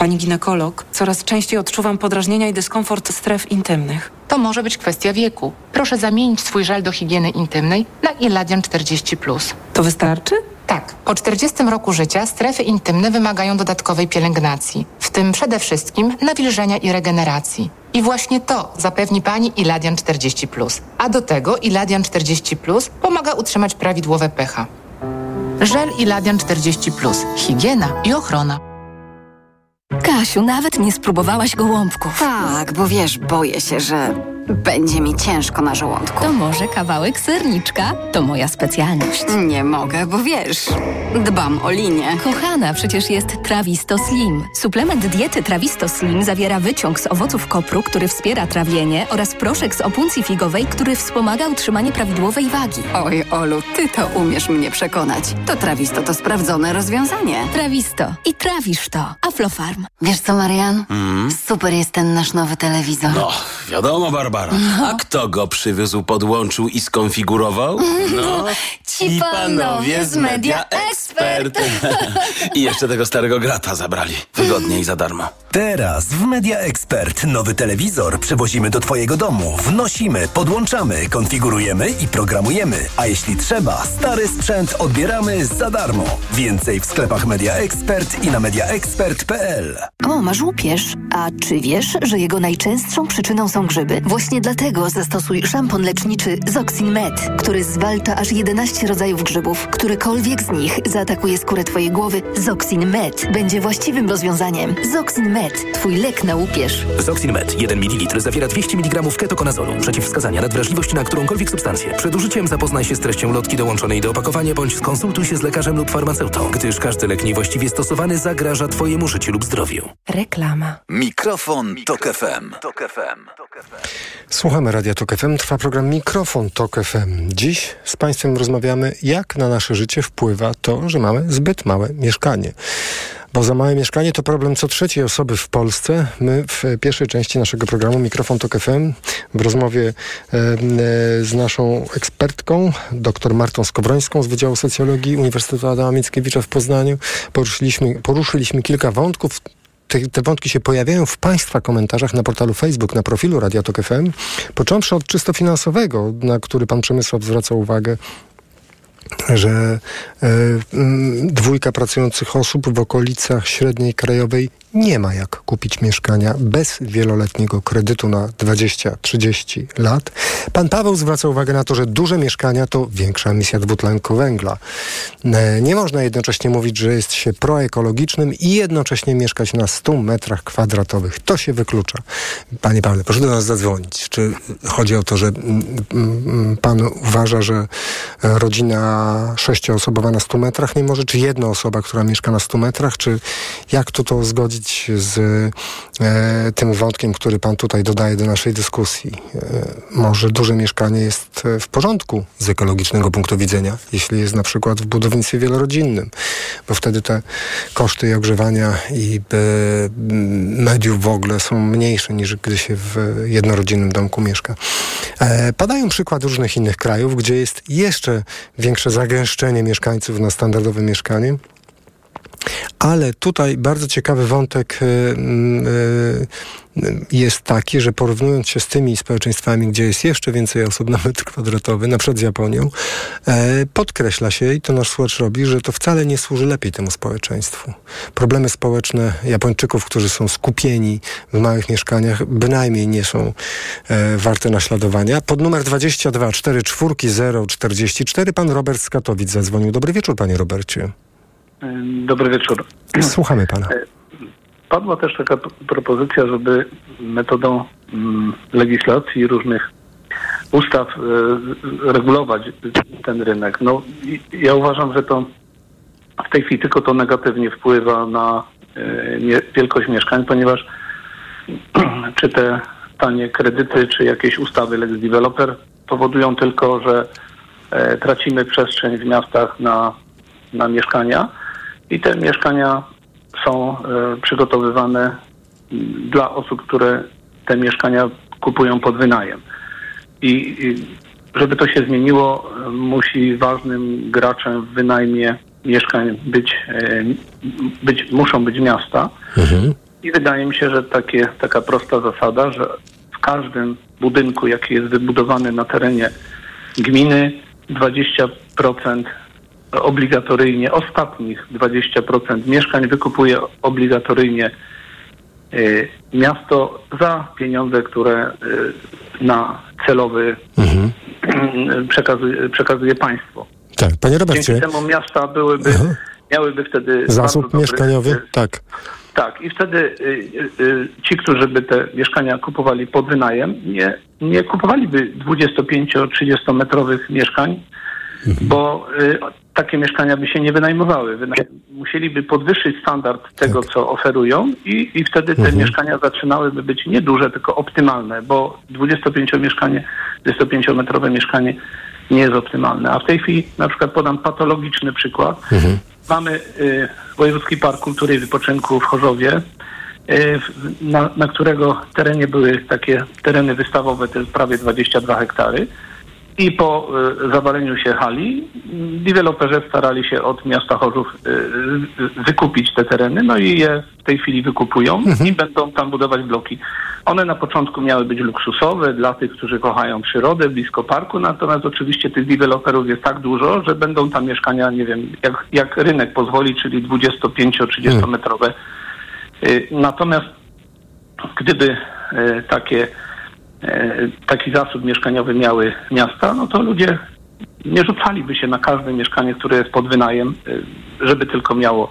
Pani ginekolog, coraz częściej odczuwam podrażnienia i dyskomfort stref intymnych. To może być kwestia wieku. Proszę zamienić swój żel do higieny intymnej na Iladian 40. To wystarczy? Tak. Po 40 roku życia strefy intymne wymagają dodatkowej pielęgnacji, w tym przede wszystkim nawilżenia i regeneracji. I właśnie to zapewni Pani Iladian 40. A do tego Iladian 40 pomaga utrzymać prawidłowe pH. Żel Iladian 40. Higiena i ochrona. Kasiu, nawet nie spróbowałaś gołąbków. Tak, bo wiesz, boję się, że będzie mi ciężko na żołądku. To może kawałek serniczka? To moja specjalność. Nie mogę, bo wiesz, dbam o linię. Kochana, przecież jest Trawisto Slim. Suplement diety Trawisto Slim zawiera wyciąg z owoców kopru, który wspiera trawienie oraz proszek z opuncji figowej, który wspomaga utrzymanie prawidłowej wagi. Oj, Olu, ty to umiesz mnie przekonać. To Trawisto to sprawdzone rozwiązanie. Trawisto. I trawisz to. Aflofarm. Wiesz co, Marian? Mm. Super jest ten nasz nowy telewizor. No, wiadomo, Barbara. No. A kto go przywiózł, podłączył i skonfigurował? No, ci panowie z Media Expert. I jeszcze tego starego grata zabrali. Wygodnie i za darmo. Teraz w Media Expert nowy telewizor przywozimy do Twojego domu. Wnosimy, podłączamy, konfigurujemy i programujemy. A jeśli trzeba, stary sprzęt odbieramy za darmo. Więcej w sklepach Media Expert i na mediaexpert.pl. O, masz łupież. A czy wiesz, że jego najczęstszą przyczyną są grzyby? Właśnie dlatego zastosuj szampon leczniczy Zoxin Med, który zwalcza aż 11 rodzajów grzybów. Którykolwiek z nich zaatakuje skórę Twojej głowy, Zoxin Med będzie właściwym rozwiązaniem. Zoxin Med, Twój lek na łupież. Zoxin Med, 1 ml zawiera 200 mg ketokonazolu. Przeciwwskazania na wrażliwość na którąkolwiek substancję. Przed użyciem zapoznaj się z treścią lotki dołączonej do opakowania bądź skonsultuj się z lekarzem lub farmaceutą, gdyż każdy lek niewłaściwie stosowany zagraża Twojemu życiu lub zdrowiu. Reklama. Mikrofon, Tok FM. Słuchamy Radia Tok FM. Trwa program Mikrofon Tok FM. Dziś z Państwem rozmawiamy, jak na nasze życie wpływa to, że mamy zbyt małe mieszkanie. Bo za małe mieszkanie to problem co trzeciej osoby w Polsce. My w pierwszej części naszego programu Mikrofon Tok FM w rozmowie e, z naszą ekspertką, dr Martą Skowrońską z Wydziału Socjologii Uniwersytetu Adama Mickiewicza w Poznaniu poruszyliśmy, poruszyliśmy kilka wątków te, te, wątki się pojawiają w Państwa komentarzach na portalu Facebook, na profilu Radio Tok FM, począwszy od czysto finansowego, na który Pan Przemysław zwraca uwagę, że e, dwójka pracujących osób w okolicach średniej krajowej nie ma jak kupić mieszkania bez wieloletniego kredytu na 20-30 lat. Pan Paweł zwraca uwagę na to, że duże mieszkania to większa emisja dwutlenku węgla. E, Nie można jednocześnie mówić, że jest się proekologicznym i jednocześnie mieszkać na 100 metrach kwadratowych. To się wyklucza. Panie Pawle, proszę do nas zadzwonić. Czy chodzi o to, że mm, mm, pan uważa, że e, rodzina sześcioosobowa na 100 metrach nie może, czy jedna osoba, która mieszka na 100 metrach, czy jak tu to zgodzić z e, tym wątkiem, który pan tutaj dodaje do naszej dyskusji? E, może duże mieszkanie jest e, w porządku z ekologicznego punktu widzenia, jeśli jest na przykład w budownictwie wielorodzinnym, bo wtedy te koszty i ogrzewania i e, mediów w ogóle są mniejsze niż gdy się w jednorodzinnym domku mieszka. E, padają przykłady różnych innych krajów, gdzie jest jeszcze większe zagęszczenie mieszkańców na standardowe mieszkanie. Ale tutaj bardzo ciekawy wątek y, y, y, jest taki, że porównując się z tymi społeczeństwami, gdzie jest jeszcze więcej osób na metr kwadratowy, na przykład z Japonią, e, podkreśla się, i to nasz słuchacz robi, że to wcale nie służy lepiej temu społeczeństwu. Problemy społeczne Japończyków, którzy są skupieni w małych mieszkaniach, bynajmniej nie są e, warte naśladowania. Pod numer 22 44 044 pan Robert z Katowic zadzwonił. Dobry wieczór, panie Robercie. Dobry wieczór. Słuchamy pana. Padła też taka propozycja, żeby metodą mm, legislacji i różnych ustaw e, regulować ten rynek. No, ja uważam, że to w tej chwili tylko to negatywnie wpływa na e, wielkość mieszkań, ponieważ czy te tanie kredyty, czy jakieś ustawy Lex Developer powodują tylko, że e, tracimy przestrzeń w miastach na, na mieszkania i te mieszkania są e, przygotowywane dla osób, które te mieszkania kupują pod wynajem. I, żeby to się zmieniło, e, musi ważnym graczem w wynajmie mieszkań być, e, być muszą być miasta. I wydaje mi się, że takie, taka prosta zasada, że w każdym budynku, jaki jest wybudowany na terenie gminy, 20% obligatoryjnie, ostatnich 20% mieszkań wykupuje obligatoryjnie y, miasto za pieniądze, które y, na celowy y, przekazuje, przekazuje państwo. Tak, panie Robercie. Dzięki temu miasta byłyby, miałyby wtedy Zasób bardzo dobry- mieszkaniowy? Tak. tak, i wtedy ci, którzy by te mieszkania kupowali pod wynajem, nie, nie kupowaliby 25-30 metrowych mieszkań, bo y, takie mieszkania by się nie wynajmowały. Wyna- musieliby podwyższyć standard tego, co oferują i, i wtedy te mieszkania zaczynałyby być nie duże, tylko optymalne, bo 25 mieszkanie, 25-metrowe mieszkanie nie jest optymalne. A w tej chwili na przykład podam patologiczny przykład. Mamy y, Wojewódzki Park Kultury i Wypoczynku w Chorzowie, y, na, na którego terenie były takie tereny wystawowe, to jest prawie 22 hektary. I po y, zawaleniu się hali, deweloperzy starali się od miasta Chorzów y, wykupić te tereny, no i je w tej chwili wykupują i będą tam budować bloki. One na początku miały być luksusowe dla tych, którzy kochają przyrodę, blisko parku, natomiast oczywiście tych deweloperów jest tak dużo, że będą tam mieszkania, nie wiem, jak, jak rynek pozwoli, czyli 25-30 metrowe. Y, Natomiast gdyby takie, taki zasób mieszkaniowy miały miasta, no to ludzie nie rzucaliby się na każde mieszkanie, które jest pod wynajem, e, żeby tylko miało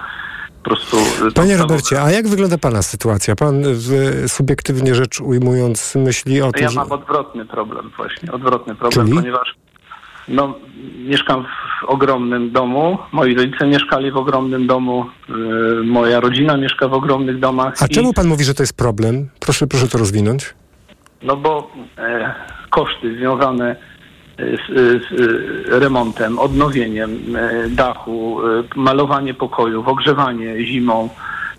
po prostu... e, Panie Robercie, a jak wygląda Pana sytuacja? Pan subiektywnie rzecz ujmując myśli o tym, Ja mam odwrotny problem właśnie, odwrotny problem, Czyli? ponieważ no, mieszkam w ogromnym domu, moi rodzice mieszkali w ogromnym domu, e, moja rodzina mieszka w ogromnych domach. A i- czemu Pan mówi, że to jest problem? Proszę, proszę to rozwinąć. No bo e, koszty związane z, z e, remontem, odnowieniem e, dachu, e, malowanie pokojów, ogrzewanie zimą,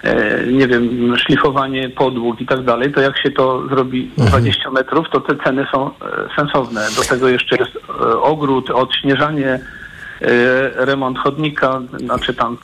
e, nie wiem, szlifowanie podłóg i tak dalej, to jak się to zrobi 20 metrów, to te ceny są e, sensowne. Do tego jeszcze jest e, ogród, odśnieżanie, e, remont chodnika, znaczy tam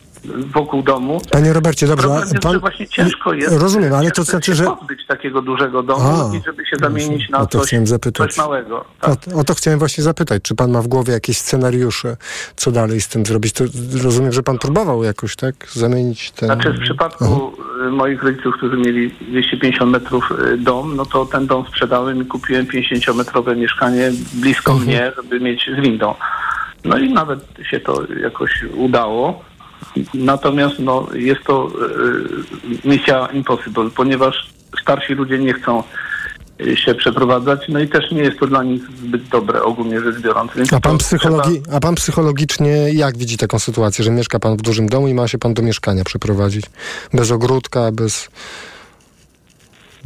wokół domu. Panie Robercie, dobrze, Problem jest, pan... że właśnie ciężko jest. Rozumiem, ale to znaczy, że... pozbyć takiego dużego domu A, i żeby się zamienić na coś, coś małego. O, o to chciałem właśnie zapytać, czy pan ma w głowie jakieś scenariusze, co dalej z tym zrobić? To rozumiem, że pan próbował jakoś, tak, zamienić ten... Znaczy w przypadku y, moich rodziców, którzy mieli 250 metrów y, dom, no to ten dom sprzedałem i kupiłem 50-metrowe mieszkanie blisko Mhm. mnie, żeby mieć z windą. No i nawet się to jakoś udało. Natomiast no, jest to y, misja impossible, ponieważ starsi ludzie nie chcą y, się przeprowadzać, no i też nie jest to dla nich zbyt dobre ogólnie rzecz biorąc. Więc A pan, psychologi, a pan psychologicznie jak widzi taką sytuację, że mieszka pan w dużym domu i ma się pan do mieszkania przeprowadzić? Bez ogródka, bez,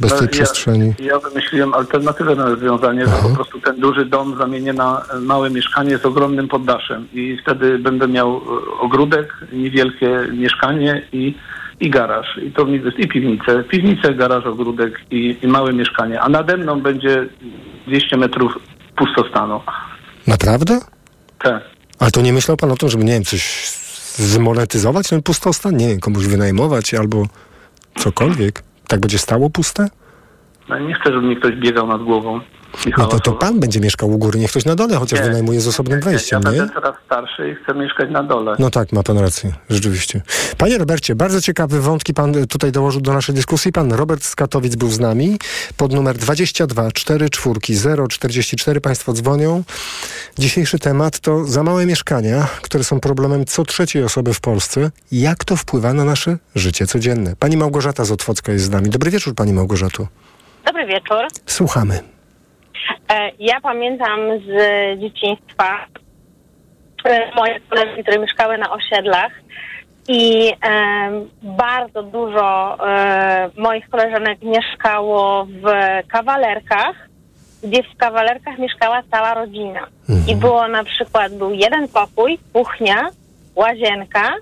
bez No, tej ja- przestrzeni. Ja wymyśliłem alternatywne rozwiązanie, że po prostu ten duży dom zamienię na małe mieszkanie z ogromnym poddaszem i wtedy będę miał e, ogródek, niewielkie mieszkanie i, i garaż. I to i piwnicę. Piwnicę, garaż, ogródek i, i małe mieszkanie. A nade mną będzie 200 metrów pustostanu. Naprawdę? Tak. Ale to nie myślał pan o tym, żeby, nie wiem, coś zmonetyzować ten pustostan? Nie wiem, komuś wynajmować albo cokolwiek? Tak będzie stało puste? No, nie chcę, żeby mi ktoś biegał nad głową. No to, to pan będzie mieszkał u góry, niech ktoś na dole chociaż Nie. wynajmuje z osobnym Ja wejściem, nie? będę coraz starszy i chcę mieszkać na dole. No tak, ma pan rację, rzeczywiście. Panie Robercie, bardzo ciekawe wątki pan tutaj dołożył do naszej dyskusji. Pan Robert z Katowic był z nami. Pod numer 22 44 044 państwo dzwonią. Dzisiejszy temat to za małe mieszkania, które są problemem co trzeciej osoby w Polsce. Jak to wpływa na nasze życie codzienne? Pani Małgorzata z Otwocka jest z nami. Dobry wieczór, pani Małgorzato. Dobry wieczór. Słuchamy. E, Ja pamiętam z dzieciństwa e, moje koleżanki, które mieszkały na osiedlach i e, bardzo dużo moich koleżanek mieszkało w kawalerkach, gdzie w kawalerkach mieszkała cała rodzina. I było na przykład, był jeden pokój, kuchnia, łazienka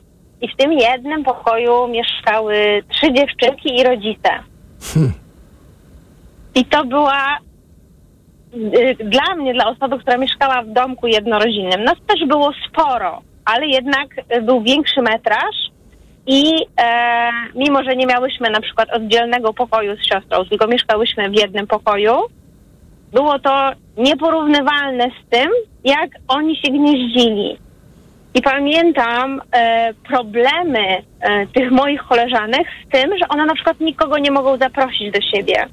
i w tym jednym pokoju mieszkały trzy dziewczynki i rodzice. I to była dla mnie, dla osoby, która mieszkała w domku jednorodzinnym, nas też było sporo, ale jednak y, był większy metraż i e, mimo, że nie miałyśmy na przykład oddzielnego pokoju z siostrą, tylko mieszkałyśmy w jednym pokoju, było to nieporównywalne z tym, jak oni się gnieździli. I pamiętam e, problemy e, tych moich koleżanek z tym, że one na przykład nikogo nie mogą zaprosić do siebie.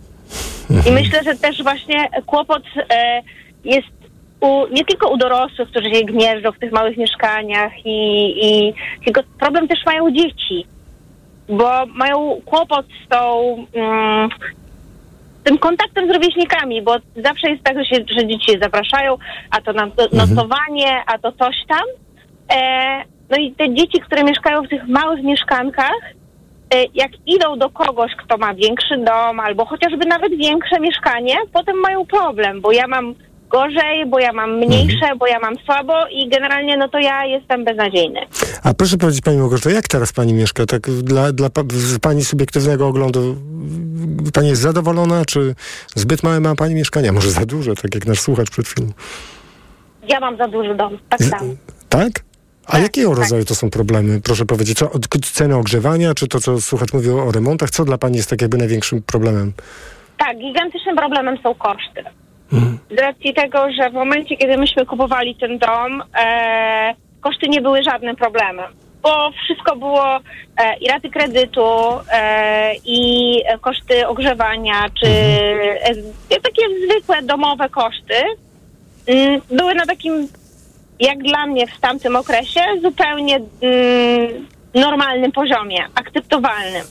I myślę, że też właśnie kłopot e, jest u, nie tylko u dorosłych, którzy się gnieżdżą w tych małych mieszkaniach, i, i tylko problem też mają dzieci, bo mają kłopot z tą mm, tym kontaktem z rówieśnikami, bo zawsze jest tak, że, się, że dzieci się zapraszają, a to na to nocowanie, a to coś tam. E, no i te dzieci, które mieszkają w tych małych mieszkankach, jak idą do kogoś, kto ma większy dom, albo chociażby nawet większe mieszkanie, potem mają problem, bo ja mam gorzej, bo ja mam mniejsze, bo ja mam słabo i generalnie no to ja jestem beznadziejny. A proszę powiedzieć Pani Małgorzato, jak teraz Pani mieszka? Tak dla, dla pa- z Pani subiektywnego oglądu Pani jest zadowolona, czy zbyt małe ma Pani mieszkania? Może za duże, tak jak nasz słuchacz przed chwilą. Ja mam za duży dom, tak samo. Tak? A jakiego rodzaju to są problemy? Proszę powiedzieć, co, ceny ogrzewania, czy to, co słuchacz mówił o remontach? Co dla Pani jest tak jakby największym problemem? Tak, gigantycznym problemem są koszty. Z racji tego, że w momencie, kiedy myśmy kupowali ten dom, e, koszty nie były żadnym problemem. Bo wszystko było e, i raty kredytu, e, i koszty ogrzewania, czy e, takie zwykłe domowe koszty mm, były na takim, jak dla mnie w tamtym okresie, zupełnie mm, normalnym poziomie, akceptowalnym.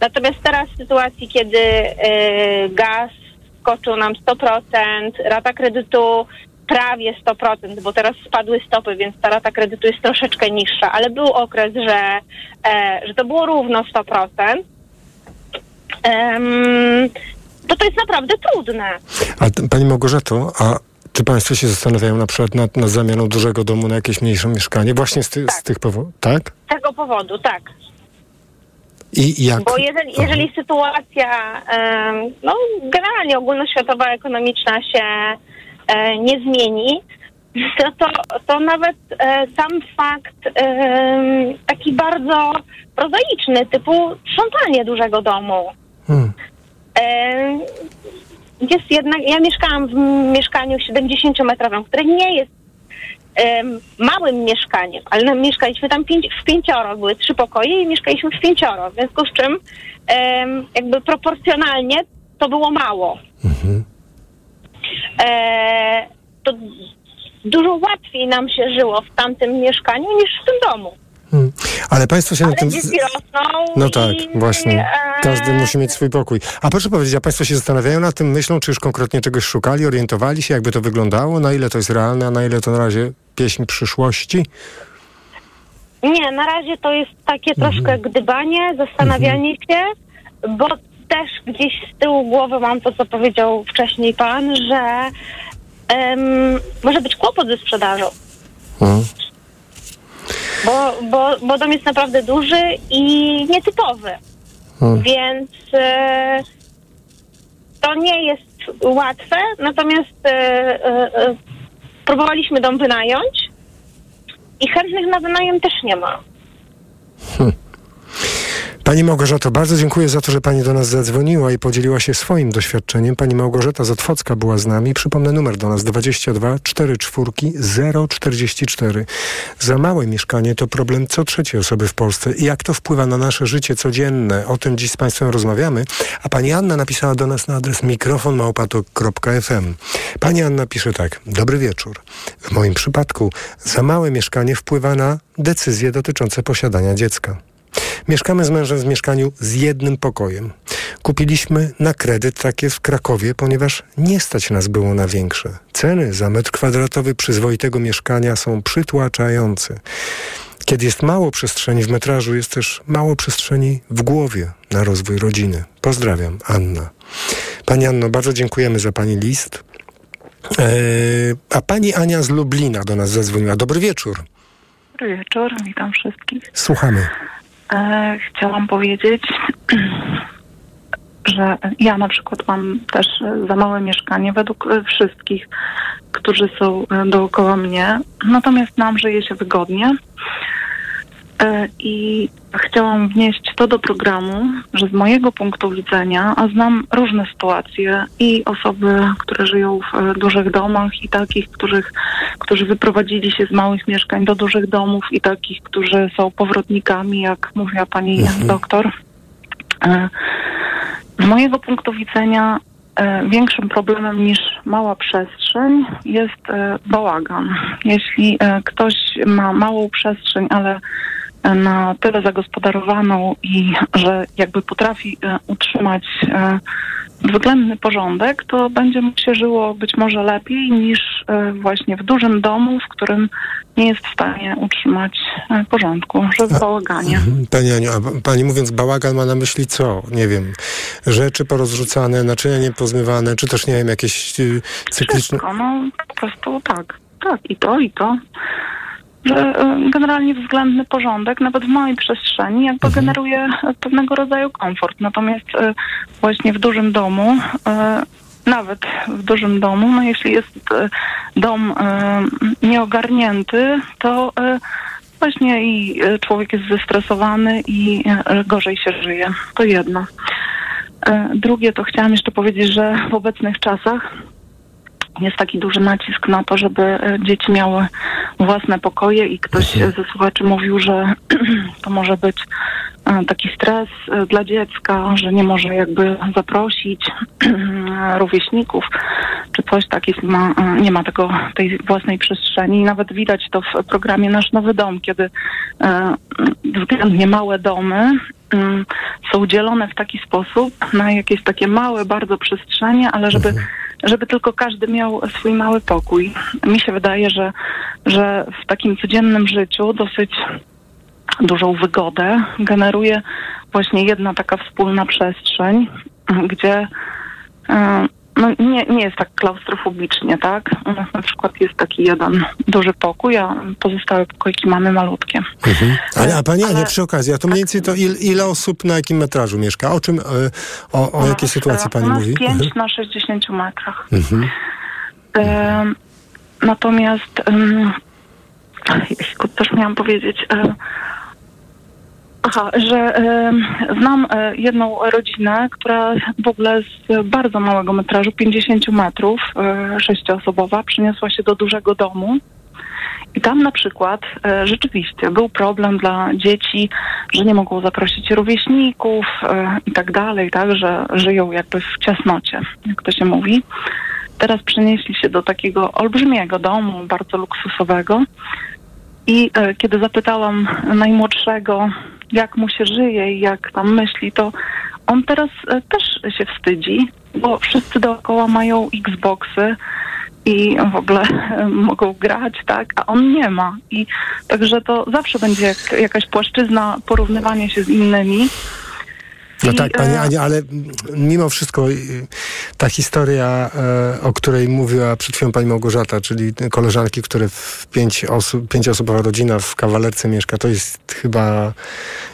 Natomiast teraz w sytuacji, kiedy e, gaz skoczył nam 100%, rata kredytu prawie 100%, bo teraz spadły stopy, więc ta rata kredytu jest troszeczkę niższa, ale był okres, że, e, że to było równo 100%. Em, to to jest naprawdę trudne. A Pani Małgorzato, a czy Państwo się zastanawiają na przykład nad, nad zamianą dużego domu na jakieś mniejsze mieszkanie? Właśnie z, ty, z tych powodów, tak? Z tego powodu, tak. I jak? Bo jeżeli, jeżeli sytuacja, no generalnie ogólnoświatowa, ekonomiczna się e, nie zmieni, to, to, to nawet e, sam fakt taki bardzo prozaiczny, typu sprzątanie dużego domu. Hmm. Jest jednak, ja mieszkałam w mieszkaniu 70-metrowym, które nie jest em, małym mieszkaniem, ale no, mieszkaliśmy tam pięć, w pięcioro, były trzy pokoje i mieszkaliśmy w pięcioro, w związku z czym em, jakby proporcjonalnie to było mało. E, to dużo łatwiej nam się żyło w tamtym mieszkaniu niż w tym domu. Ale państwo się Ale na tym... dzieci rosną No tak, i, właśnie. e, Każdy musi mieć swój pokój. A proszę powiedzieć, a państwo się zastanawiają nad tym, myślą, czy już konkretnie czegoś szukali, orientowali się, jakby to wyglądało, na ile to jest realne, a na ile to na razie pieśń przyszłości? Nie, na razie to jest takie troszkę gdybanie, zastanawianie się, bo też gdzieś z tyłu głowy mam to, co powiedział wcześniej pan, że em, może być kłopot ze sprzedażą. Mhm. Bo, bo, bo dom jest naprawdę duży i nietypowy. Mhm. Więc e, to nie jest łatwe, natomiast e, e, e, próbowaliśmy dom wynająć i chętnych na wynajem też nie ma. Pani Małgorzato, bardzo dziękuję za to, że Pani do nas zadzwoniła i podzieliła się swoim doświadczeniem. Pani Małgorzata z była z nami. Przypomnę numer do nas 22 44 044. Za małe mieszkanie to problem co trzeciej osoby w Polsce. I jak to wpływa na nasze życie codzienne? O tym dziś z Państwem rozmawiamy. A Pani Anna napisała do nas na adres mikrofonmałpatok.fm. Pani Anna pisze tak. Dobry wieczór. W moim przypadku za małe mieszkanie wpływa na decyzje dotyczące posiadania dziecka. Mieszkamy z mężem w mieszkaniu z jednym pokojem. Kupiliśmy na kredyt takie w Krakowie, ponieważ nie stać nas było na większe. Ceny za metr kwadratowy przyzwoitego mieszkania są przytłaczające. Kiedy jest mało przestrzeni w metrażu, jest też mało przestrzeni w głowie na rozwój rodziny. Pozdrawiam, Anna. Pani Anno, bardzo dziękujemy za Pani list. Eee, a Pani Ania z Lublina do nas zadzwoniła. Dobry wieczór. Dobry wieczór, witam wszystkich. Słuchamy. E, chciałam powiedzieć, że ja na przykład mam też za małe mieszkanie według wszystkich, którzy są dookoła mnie. Natomiast nam żyje się wygodnie. E, I chciałam wnieść to do programu, że z mojego punktu widzenia, a znam różne sytuacje i osoby, które żyją w e, dużych domach i takich, których, którzy wyprowadzili się z małych mieszkań do dużych domów i takich, którzy są powrotnikami, jak mówiła pani doktor. E, Z mojego punktu widzenia większym problemem niż mała przestrzeń jest bałagan. Jeśli ktoś ma małą przestrzeń, ale na tyle zagospodarowaną i że jakby potrafi e, utrzymać e, względny porządek, to będzie mu się żyło być może lepiej niż e, właśnie w dużym domu, w którym nie jest w stanie utrzymać porządku, że w bałaganie. Mhm. Pani Aniu, a pani mówiąc bałagan ma na myśli co? Nie wiem, rzeczy porozrzucane, naczynia niepozmywane, czy też, nie wiem, jakieś cykliczne... Wszystko, no po prostu tak. Tak, i to, i to. Że e, generalnie względny porządek, nawet w małej przestrzeni, jakby generuje e, pewnego rodzaju komfort. Natomiast e, właśnie w dużym domu, e, nawet w dużym domu, no jeśli jest dom nieogarnięty, to właśnie i człowiek jest zestresowany i gorzej się żyje. To jedno. Drugie to chciałam jeszcze powiedzieć, że w obecnych czasach jest taki duży nacisk na to, żeby dzieci miały własne pokoje i ktoś e, ze słuchaczy mówił, że to może być taki stres e, dla dziecka, że nie może jakby zaprosić rówieśników czy coś tak, jeśli ma, e, nie ma tego, tej własnej przestrzeni. Nawet widać to w programie Nasz Nowy Dom, kiedy e, względnie małe domy mm, są dzielone w taki sposób na jakieś takie małe bardzo przestrzenie, ale żeby żeby tylko każdy miał swój mały pokój. Mi się wydaje, że, że w takim codziennym życiu dosyć dużą wygodę generuje właśnie jedna taka wspólna przestrzeń, gdzie e, no, nie, nie jest tak klaustrofobicznie, tak? U nas na przykład jest taki jeden duży pokój, a pozostałe pokoiki mamy malutkie. Mhm. A, a pani Ania, przy okazji, a to mniej więcej to il, ile osób na jakim metrażu mieszka? O czym, e, o, o jakiej sytuacji pani mówi? 5 Mhm. na 60 metrach. Mhm. Em, natomiast um, też miałam powiedzieć, e, aha, że e, znam e, jedną rodzinę, która w ogóle z bardzo małego metrażu, 50 metrów, e, sześcioosobowa, przyniosła się do dużego domu. I tam na przykład e, rzeczywiście był problem dla dzieci, że nie mogą zaprosić rówieśników i tak dalej, tak, że żyją jakby w ciasnocie, jak to się mówi. Teraz przenieśli się do takiego olbrzymiego domu, bardzo luksusowego. I kiedy zapytałam najmłodszego, jak mu się żyje i jak tam myśli, to on teraz e, też się wstydzi, bo wszyscy dookoła mają Xboxy i w ogóle e, mogą grać, tak, a on nie ma. I także to zawsze będzie jak, jakaś płaszczyzna porównywania się z innymi. No I, tak, Pani e, Ania, ale mimo wszystko y, ta historia, e, o której mówiła przed chwilą Pani Małgorzata, czyli koleżanki, które w pięć osób, pięcioosobowa rodzina w kawalerce mieszka, to jest chyba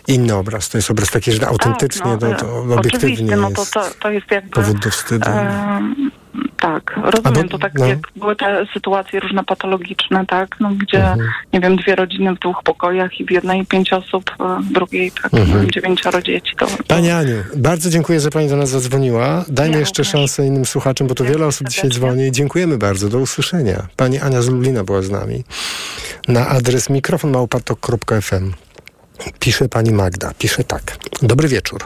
inny obraz. To jest obraz taki, że autentycznie, no, to, to e, obiektywnie no to, jest to, to jest jakby... powód do wstydu. Tak, rozumiem to tak, no. jak były te sytuacje różne patologiczne, tak, no gdzie, Mhm. nie wiem, dwie rodziny w dwóch pokojach i w jednej pięć osób, e, w drugiej tak, Mhm. dziewięcioro dzieci, to, Pani Aniu, bardzo dziękuję, że Pani do nas zadzwoniła. Dajmy jeszcze szansę innym słuchaczom, bo to wiele osób dzisiaj dzwoni. Dziękujemy bardzo. Do usłyszenia. Pani Ania z Lublina była z nami. Na adres mikrofonmałpatok.fm Pisze pani Magda, pisze tak. Dobry wieczór.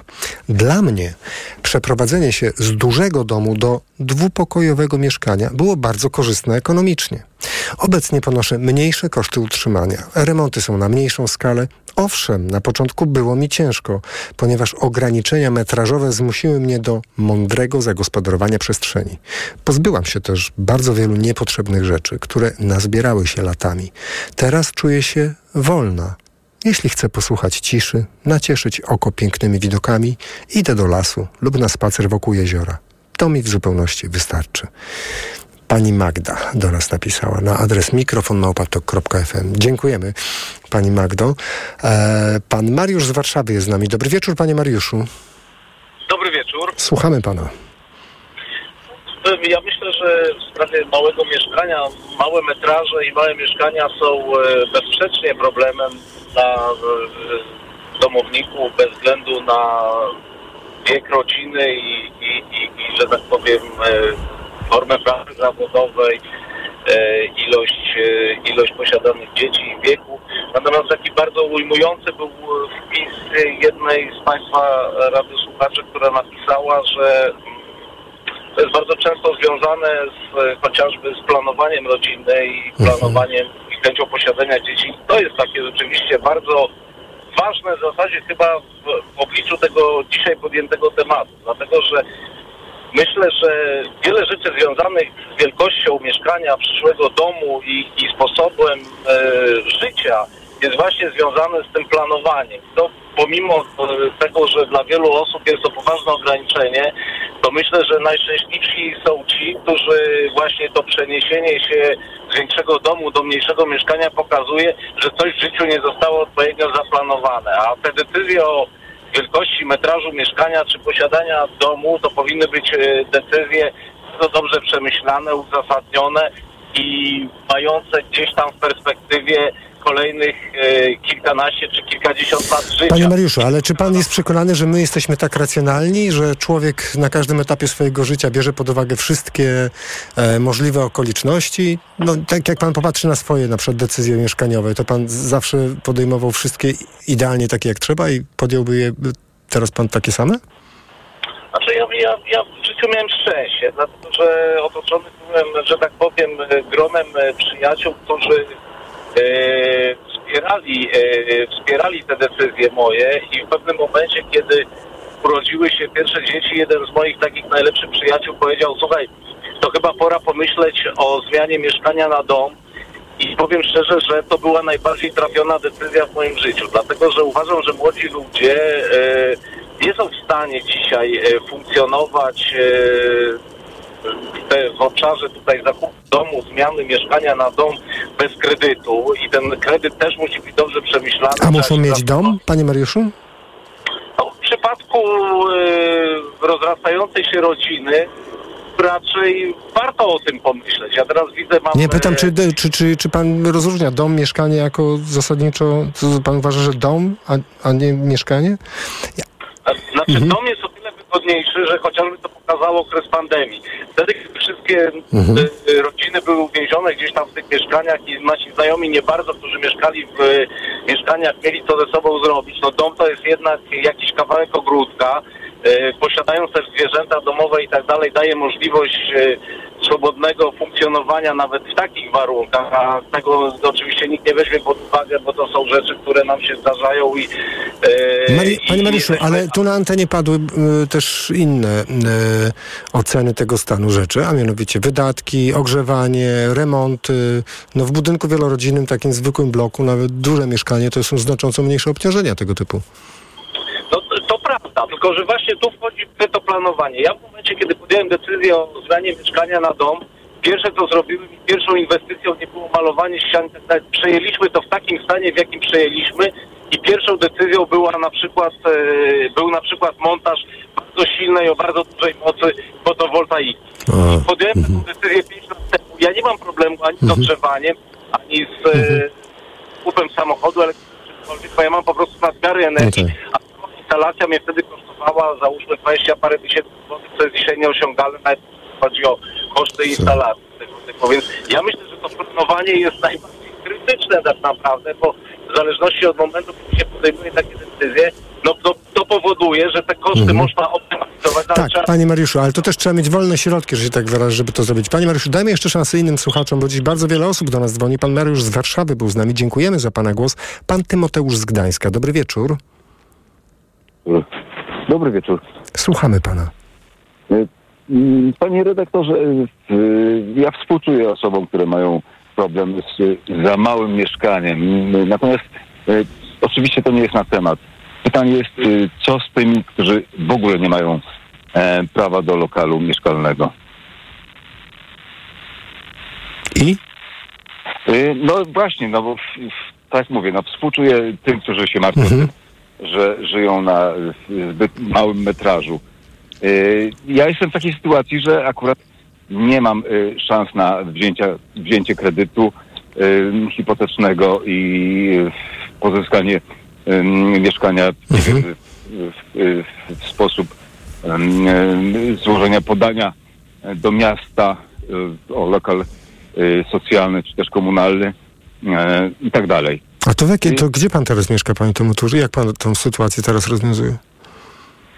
Dla mnie przeprowadzenie się z dużego domu do dwupokojowego mieszkania było bardzo korzystne ekonomicznie. Obecnie ponoszę mniejsze koszty utrzymania. Remonty są na mniejszą skalę. Owszem, na początku było mi ciężko, ponieważ ograniczenia metrażowe zmusiły mnie do mądrego zagospodarowania przestrzeni. Pozbyłam się też bardzo wielu niepotrzebnych rzeczy, które nazbierały się latami. Teraz czuję się wolna. Jeśli chcę posłuchać ciszy, nacieszyć oko pięknymi widokami, idę do lasu lub na spacer wokół jeziora. To mi w zupełności wystarczy. Pani Magda do nas napisała na adres mikrofonmałpatok.fm. Dziękujemy Pani Magdo. E, pan Mariusz z Warszawy jest z nami. Dobry wieczór Panie Mariuszu. Dobry wieczór. Słuchamy Pana. Ja myślę, że w sprawie małego mieszkania, małe metraże i małe mieszkania są e, bezsprzecznie problemem dla e, domowników bez względu na wiek rodziny i, i, i, i że tak powiem, e, formę pracy zawodowej, ilość, ilość posiadanych dzieci i wieku. Natomiast taki bardzo ujmujący był wpis jednej z Państwa Rady Słuchaczy, która napisała, że to jest bardzo często związane z, chociażby z planowaniem rodziny i planowaniem i chęcią posiadania dzieci. To jest takie rzeczywiście bardzo ważne w zasadzie chyba w, w obliczu tego dzisiaj podjętego tematu, dlatego że myślę, że wiele rzeczy związanych z wielkością mieszkania, przyszłego domu i, i sposobem e, życia jest właśnie związane z tym planowaniem. To pomimo e, tego, że dla wielu osób jest to poważne ograniczenie, to myślę, że najszczęśliwsi są ci, którzy właśnie to przeniesienie się z większego domu do mniejszego mieszkania pokazuje, że coś w życiu nie zostało odpowiednio zaplanowane. A te decyzje o wielkości metrażu mieszkania czy posiadania domu to powinny być e, decyzje bardzo dobrze przemyślane, uzasadnione i mające gdzieś tam w perspektywie kolejnych e, kilkanaście czy kilkadziesiąt lat życia. Panie Mariuszu, ale czy Pan jest przekonany, że my jesteśmy tak racjonalni, że człowiek na każdym etapie swojego życia bierze pod uwagę wszystkie e, możliwe okoliczności? No, tak jak Pan popatrzy na swoje na przykład decyzje mieszkaniowe, to Pan zawsze podejmował wszystkie idealnie takie jak trzeba i podjąłby je teraz Pan takie same? Znaczy ja, ja, ja w życiu miałem szczęście, dlatego że otoczony byłem, że tak powiem, gronem e, przyjaciół, którzy wspierali, e, wspierali te decyzje moje i w pewnym momencie, kiedy urodziły się pierwsze dzieci, jeden z moich takich najlepszych przyjaciół powiedział, słuchaj, to chyba pora pomyśleć o zmianie mieszkania na dom. I powiem szczerze, że to była najbardziej trafiona decyzja w moim życiu, dlatego że uważam, że młodzi ludzie e, nie są w stanie dzisiaj e, funkcjonować e, w, obszarze tutaj zakupu domu, zmiany mieszkania na dom bez kredytu i ten kredyt też musi być dobrze przemyślany. A muszą mieć dom, Panie Mariuszu? no, w przypadku e, rozrastającej się rodziny raczej warto o tym pomyśleć. Ja teraz widzę, mam... Nie, pytam, e, czy, czy, czy, czy pan rozróżnia dom, mieszkanie jako zasadniczo, co pan uważa, że dom, a, a nie mieszkanie? Znaczy Mhm. dom jest wygodniejszy, że chociażby to pokazało okres pandemii. Wtedy, kiedy wszystkie Mhm. y, y, rodziny były uwięzione gdzieś tam w tych mieszkaniach i nasi znajomi nie bardzo, którzy mieszkali w y, mieszkaniach, mieli co ze sobą zrobić. No dom to jest jednak jakiś kawałek ogródka. Y, posiadając też zwierzęta domowe i tak dalej, daje możliwość y, swobodnego funkcjonowania nawet w takich warunkach, a tego oczywiście nikt nie weźmie pod uwagę, bo to są rzeczy, które nam się zdarzają i... y, Mari, panie Mariuszu, ale tu na antenie padły też inne oceny tego stanu rzeczy, a mianowicie wydatki, ogrzewanie, remonty. No w budynku wielorodzinnym, takim zwykłym bloku, nawet duże mieszkanie, to są znacząco mniejsze obciążenia tego typu. No to, to prawda, tylko że właśnie tu wchodzi w to planowanie. Ja w momencie, kiedy podjąłem decyzję o zmianie mieszkania na dom, pierwsze co zrobiłem i pierwszą inwestycją nie było malowanie ścian. i tak dalej. Przejęliśmy to w takim stanie, w jakim przejęliśmy i pierwszą decyzją była na przykład, e, był na przykład montaż bardzo silnej, o bardzo dużej mocy fotowoltaiki. Podjąłem taką decyzję 5 lat temu. Ja nie mam problemu ani z ogrzewaniem, ani z e, kupem samochodu elektrycznego, bo ja mam po prostu nadmiary energii, a sama instalacja mnie wtedy kosztowała załóżmy 20 parę tysięcy złotych, co jest dzisiaj nieosiągalne, nawet jeśli chodzi o koszty instalacji tego typu. Więc ja myślę, że to planowanie jest najbardziej krytyczne tak naprawdę, bo w zależności od momentu, kiedy się podejmuje takie decyzje, no to, to powoduje, że te koszty można optymalizować, ale Tak, trzeba panie Mariuszu, ale to też trzeba mieć wolne środki, że się tak wyrażę, żeby to zrobić. Panie Mariuszu, dajmy jeszcze szansę innym słuchaczom, bo dziś bardzo wiele osób do nas dzwoni. Pan Mariusz z Warszawy był z nami. Dziękujemy za pana głos. Pan Tymoteusz z Gdańska. Dobry wieczór. Dobry wieczór. Słuchamy pana. Mm, Panie redaktorze, y, ja współczuję osobom, które mają problem z y, za małym mieszkaniem. Natomiast y, oczywiście to nie jest na temat. Pytanie jest, y, co z tymi, którzy w ogóle nie mają e, prawa do lokalu mieszkalnego? I? Y, No właśnie, no bo tak mówię, no współczuję tym, którzy się martwią, Mhm. Że żyją na zbyt małym metrażu. Y, Ja jestem w takiej sytuacji, że akurat nie mam y, szans na wzięcia, wzięcie kredytu y, hipotecznego i pozyskanie mieszkania wiem, w, w, w sposób złożenia podania do miasta o lokal socjalny czy też komunalny i tak dalej. A to, w jakie, to gdzie pan teraz mieszka, panie Tymoteusz? Jak pan tą sytuację teraz rozwiązuje?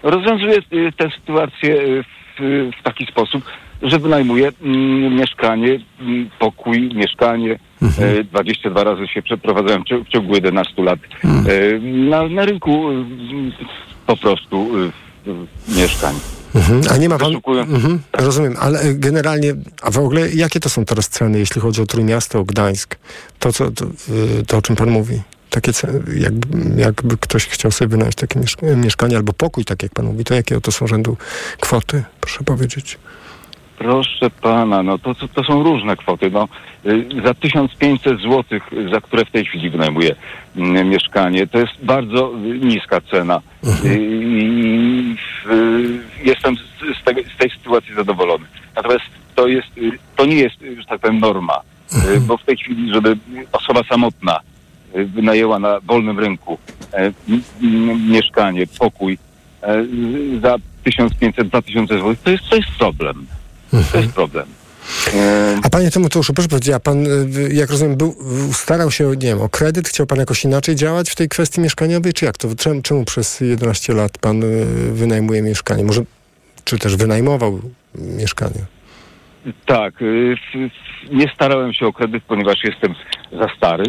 Rozwiązuję y, tę sytuację y, w, w taki sposób, że wynajmuję mm, mieszkanie, mm, pokój, mieszkanie. y, 22 razy się przeprowadzałem w ciągu 11 lat y, na, na rynku y, po prostu y, mieszkań. Mhm. A nie ma pan... Mhm. Rozumiem, ale e, generalnie, a w ogóle jakie to są teraz ceny, jeśli chodzi o Trójmiasto, o Gdańsk? To, co, to, y, to o czym pan mówi? Takie ceny, jakby, jakby ktoś chciał sobie wynająć takie mieszk- mieszkanie albo pokój, tak jak pan mówi, to jakie to są rzędu kwoty, proszę powiedzieć? Proszę pana, no to, to, są różne kwoty. No, y, za 1500 zł, za które w tej chwili wynajmuję mm, mieszkanie, to jest bardzo niska cena. Y, I jestem z, tego, z tej sytuacji zadowolony. Natomiast to, jest, y, to nie jest, że tak powiem, norma. Y, Bo w tej chwili, żeby osoba samotna wynajęła na wolnym rynku mieszkanie, pokój za 1500-2000 zł, to jest, to jest problem. To jest problem. A panie Tymoteuszu, proszę powiedzieć, a pan, y, jak rozumiem, był, starał się, nie wiem, o kredyt? Chciał pan jakoś inaczej działać w tej kwestii mieszkaniowej, czy jak to? Czemu, czemu przez 11 lat pan y, wynajmuje mieszkanie? Może, czy też wynajmował mieszkanie? Tak, y, nie starałem się o kredyt, ponieważ jestem za stary.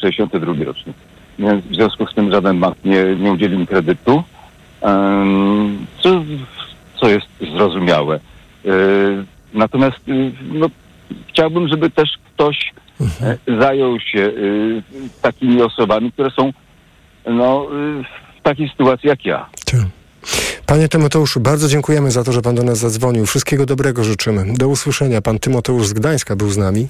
62 rocznik. Więc w związku z tym żaden bank nie, nie udzieli mi kredytu, co, co jest zrozumiałe. Y, Natomiast y, no, chciałbym, żeby też ktoś e, zajął się y, takimi osobami, które są no, w takiej sytuacji jak ja. Panie Tymoteuszu, bardzo dziękujemy za to, że pan do nas zadzwonił. Wszystkiego dobrego życzymy. Do usłyszenia. Pan Tymoteusz z Gdańska był z nami.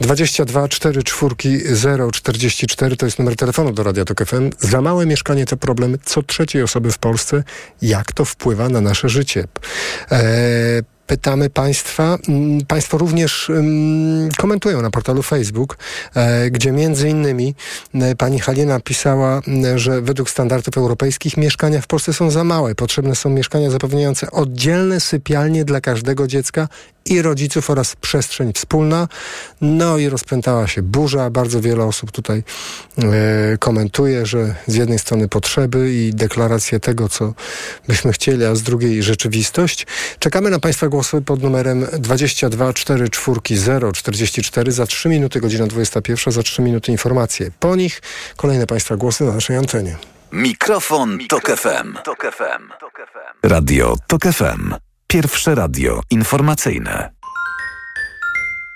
22 4 4 0 44 to jest numer telefonu do Radia Tok FM. Za małe mieszkanie to problem co trzeciej osoby w Polsce. Jak to wpływa na nasze życie? Eee, pytamy Państwa. Mm, państwo również um, komentują na portalu Facebook, e, gdzie między innymi e, pani Halina pisała, e, że według standardów europejskich mieszkania w Polsce są za małe. Potrzebne są mieszkania zapewniające oddzielne sypialnie dla każdego dziecka i rodziców oraz przestrzeń wspólna. No i rozpętała się burza. Bardzo wiele osób tutaj e, komentuje, że z jednej strony potrzeby i deklaracje tego, co byśmy chcieli, a z drugiej rzeczywistość. Czekamy na Państwa głosy pod numerem 22 44 44. Za 3 minuty, godzina 21, za 3 minuty informacje. Po nich kolejne Państwa głosy na naszej antenie. Mikrofon, Tok FM. Tok FM. Radio Tok FM. Pierwsze radio informacyjne.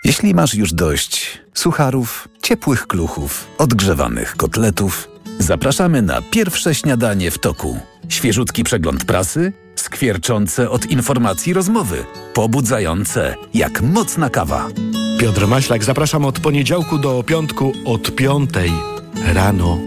Jeśli masz już dość sucharów, ciepłych kluchów, odgrzewanych kotletów, zapraszamy na pierwsze śniadanie w toku. Świeżutki przegląd prasy, skwierczące od informacji rozmowy, pobudzające jak mocna kawa. Piotr Maślak, zapraszam od poniedziałku do piątku od piątej rano.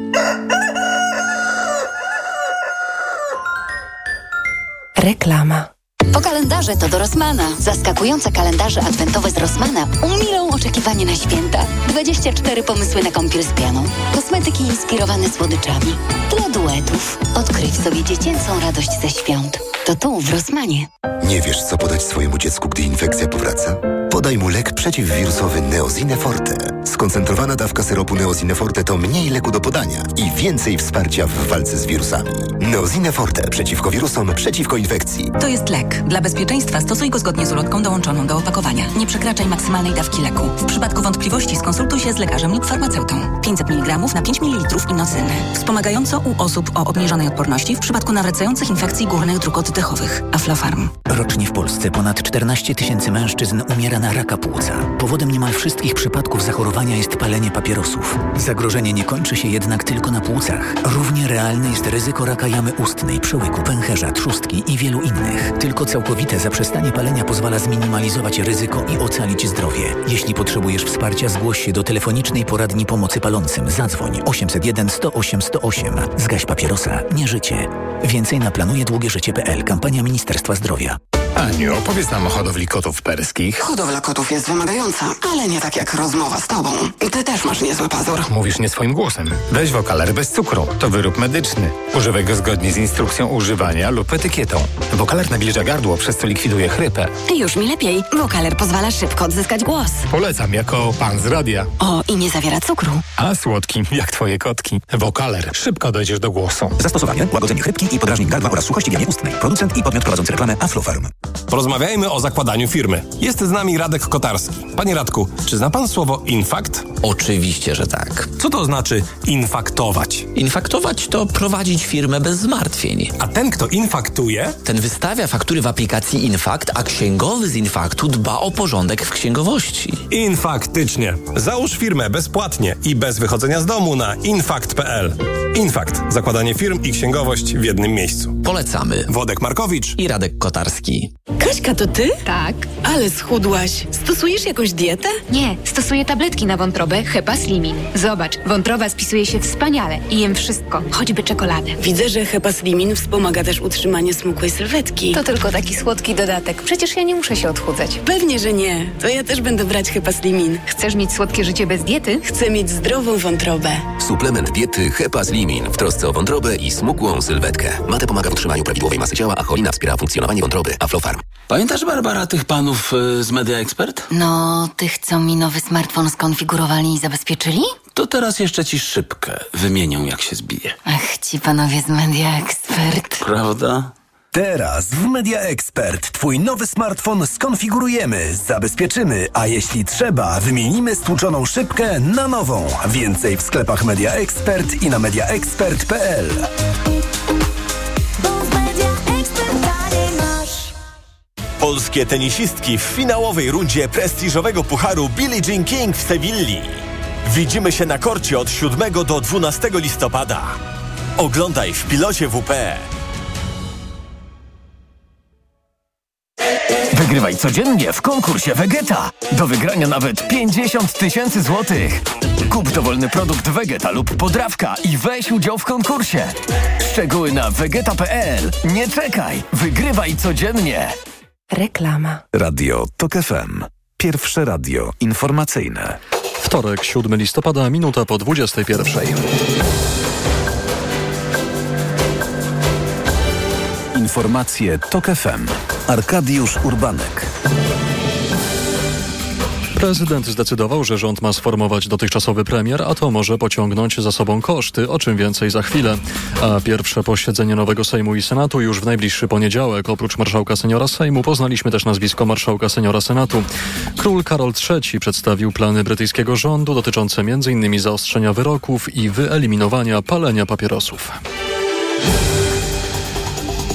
Reklama. Po kalendarze to do Rossmana. Zaskakujące kalendarze adwentowe z Rossmana umilą oczekiwanie na święta. 24 pomysły na kąpiel z pianą. Kosmetyki inspirowane słodyczami. Dla duetów. Odkryj w sobie dziecięcą radość ze świąt. To tu, w Rossmanie. Nie wiesz, co podać swojemu dziecku, gdy infekcja powraca? Podaj mu lek przeciwwirusowy Neozine Forte. Skoncentrowana dawka syropu Neozine Forte to mniej leku do podania i więcej wsparcia w walce z wirusami. Neozine Forte przeciwko wirusom, przeciwko infekcji. To jest lek. Dla bezpieczeństwa stosuj go zgodnie z ulotką dołączoną do opakowania. Nie przekraczaj maksymalnej dawki leku. W przypadku wątpliwości skonsultuj się z lekarzem lub farmaceutą. 500 mg na 5 ml inocyny. Wspomagająco u osób o obniżonej odporności w przypadku nawracających infekcji górnych dróg oddechowych. Aflofarm. Rocznie w Polsce ponad 14 tysięcy mężczyzn umiera na raka płuca. Powodem niemal wszystkich przypadków jest palenie papierosów. Zagrożenie nie kończy się jednak tylko na płucach. Równie realne jest ryzyko raka jamy ustnej, przełyku, pęcherza, trzustki i wielu innych. Tylko całkowite zaprzestanie palenia pozwala zminimalizować ryzyko i ocalić zdrowie. Jeśli potrzebujesz wsparcia, zgłoś się do telefonicznej poradni pomocy palącym. Zadzwoń 801 108 108. Zgaś papierosa, nie życie. Więcej na planujedługieżycie.pl. Kampania Ministerstwa Zdrowia. Aniu, opowiedz nam o hodowli kotów perskich. Hodowla kotów jest wymagająca, ale nie tak jak rozmowa z tobą. Ty też masz niezły pazur. Mówisz nie swoim głosem. Weź wokaler bez cukru. To wyrób medyczny. Używaj go zgodnie z instrukcją używania lub etykietą. Wokaler nawilża gardło, przez co likwiduje chrypę. Już mi lepiej. Wokaler pozwala szybko odzyskać głos. Polecam jako pan z radia. O, i nie zawiera cukru. A słodki, jak twoje kotki. Wokaler. Szybko dojdziesz do głosu. Zastosowanie, łagodzenie chrypki i podrażnień gardła oraz suchości w jamie ustnej. Producent i podmiot prowadzący reklamę Aflofarm. Porozmawiajmy o zakładaniu firmy. Jest z nami Radek Kotarski. Panie Radku, czy zna pan słowo infakt? Oczywiście, że tak. Co to znaczy infaktować? Infaktować to prowadzić firmę bez zmartwień. A ten, kto infaktuje? Ten wystawia faktury w aplikacji Infakt, a księgowy z Infaktu dba o porządek w księgowości. Infaktycznie. Załóż firmę bezpłatnie i bez wychodzenia z domu na infakt.pl. Infakt. Zakładanie firm i księgowość w jednym miejscu. Polecamy. Wodek Markowicz i Radek Kotarski. Kaśka, to ty? Tak. Ale schudłaś. Stosujesz jakąś dietę? Nie, stosuję tabletki na wątrobę Hepa Slimin. Zobacz, wątroba spisuje się wspaniale i jem wszystko, choćby czekoladę. Widzę, że Hepa Slimin wspomaga też utrzymanie smukłej sylwetki. To tylko taki słodki dodatek. Przecież ja nie muszę się odchudzać. Pewnie, że nie. To ja też będę brać Hepa Slimin. Chcesz mieć słodkie życie bez diety? Chcę mieć zdrową wątrobę. Suplement diety Hepa Slimin w trosce o wątrobę i smukłą sylwetkę. Mate pomaga w utrzymaniu prawidłowej masy ciała, a cholina wspiera funkcjonowanie wątroby. Aflofarm. Pamiętasz, Barbara, tych panów y, z Media Expert? No, tych, co mi nowy smartfon skonfigurowali i zabezpieczyli? To teraz jeszcze ci szybkę wymienią, jak się zbije. Ach, ci panowie z Media Expert. Prawda? Teraz w Media Expert Twój nowy smartfon skonfigurujemy, zabezpieczymy, a jeśli trzeba, wymienimy stłuczoną szybkę na nową. Więcej w sklepach Media Expert i na mediaexpert.pl. Polskie tenisistki w finałowej rundzie prestiżowego pucharu Billie Jean King w Sewilli. Widzimy się na korcie od 7 do 12 listopada. Oglądaj w pilocie WP. Wygrywaj codziennie w konkursie Vegeta. Do wygrania nawet 50 tysięcy złotych. Kup dowolny produkt Vegeta lub podrawka i weź udział w konkursie. Szczegóły na vegeta.pl. Nie czekaj, wygrywaj codziennie. Reklama. Radio TOK FM. Pierwsze radio informacyjne. Wtorek, 7 listopada, minuta po 21. Informacje TOK FM. Arkadiusz Urbanek. Prezydent zdecydował, że rząd ma sformować dotychczasowy premier, a to może pociągnąć za sobą koszty, o czym więcej za chwilę. A pierwsze posiedzenie nowego Sejmu i Senatu już w najbliższy poniedziałek. Oprócz marszałka seniora Sejmu poznaliśmy też nazwisko marszałka seniora Senatu. Król Karol III przedstawił plany brytyjskiego rządu dotyczące m.in. zaostrzenia wyroków i wyeliminowania palenia papierosów.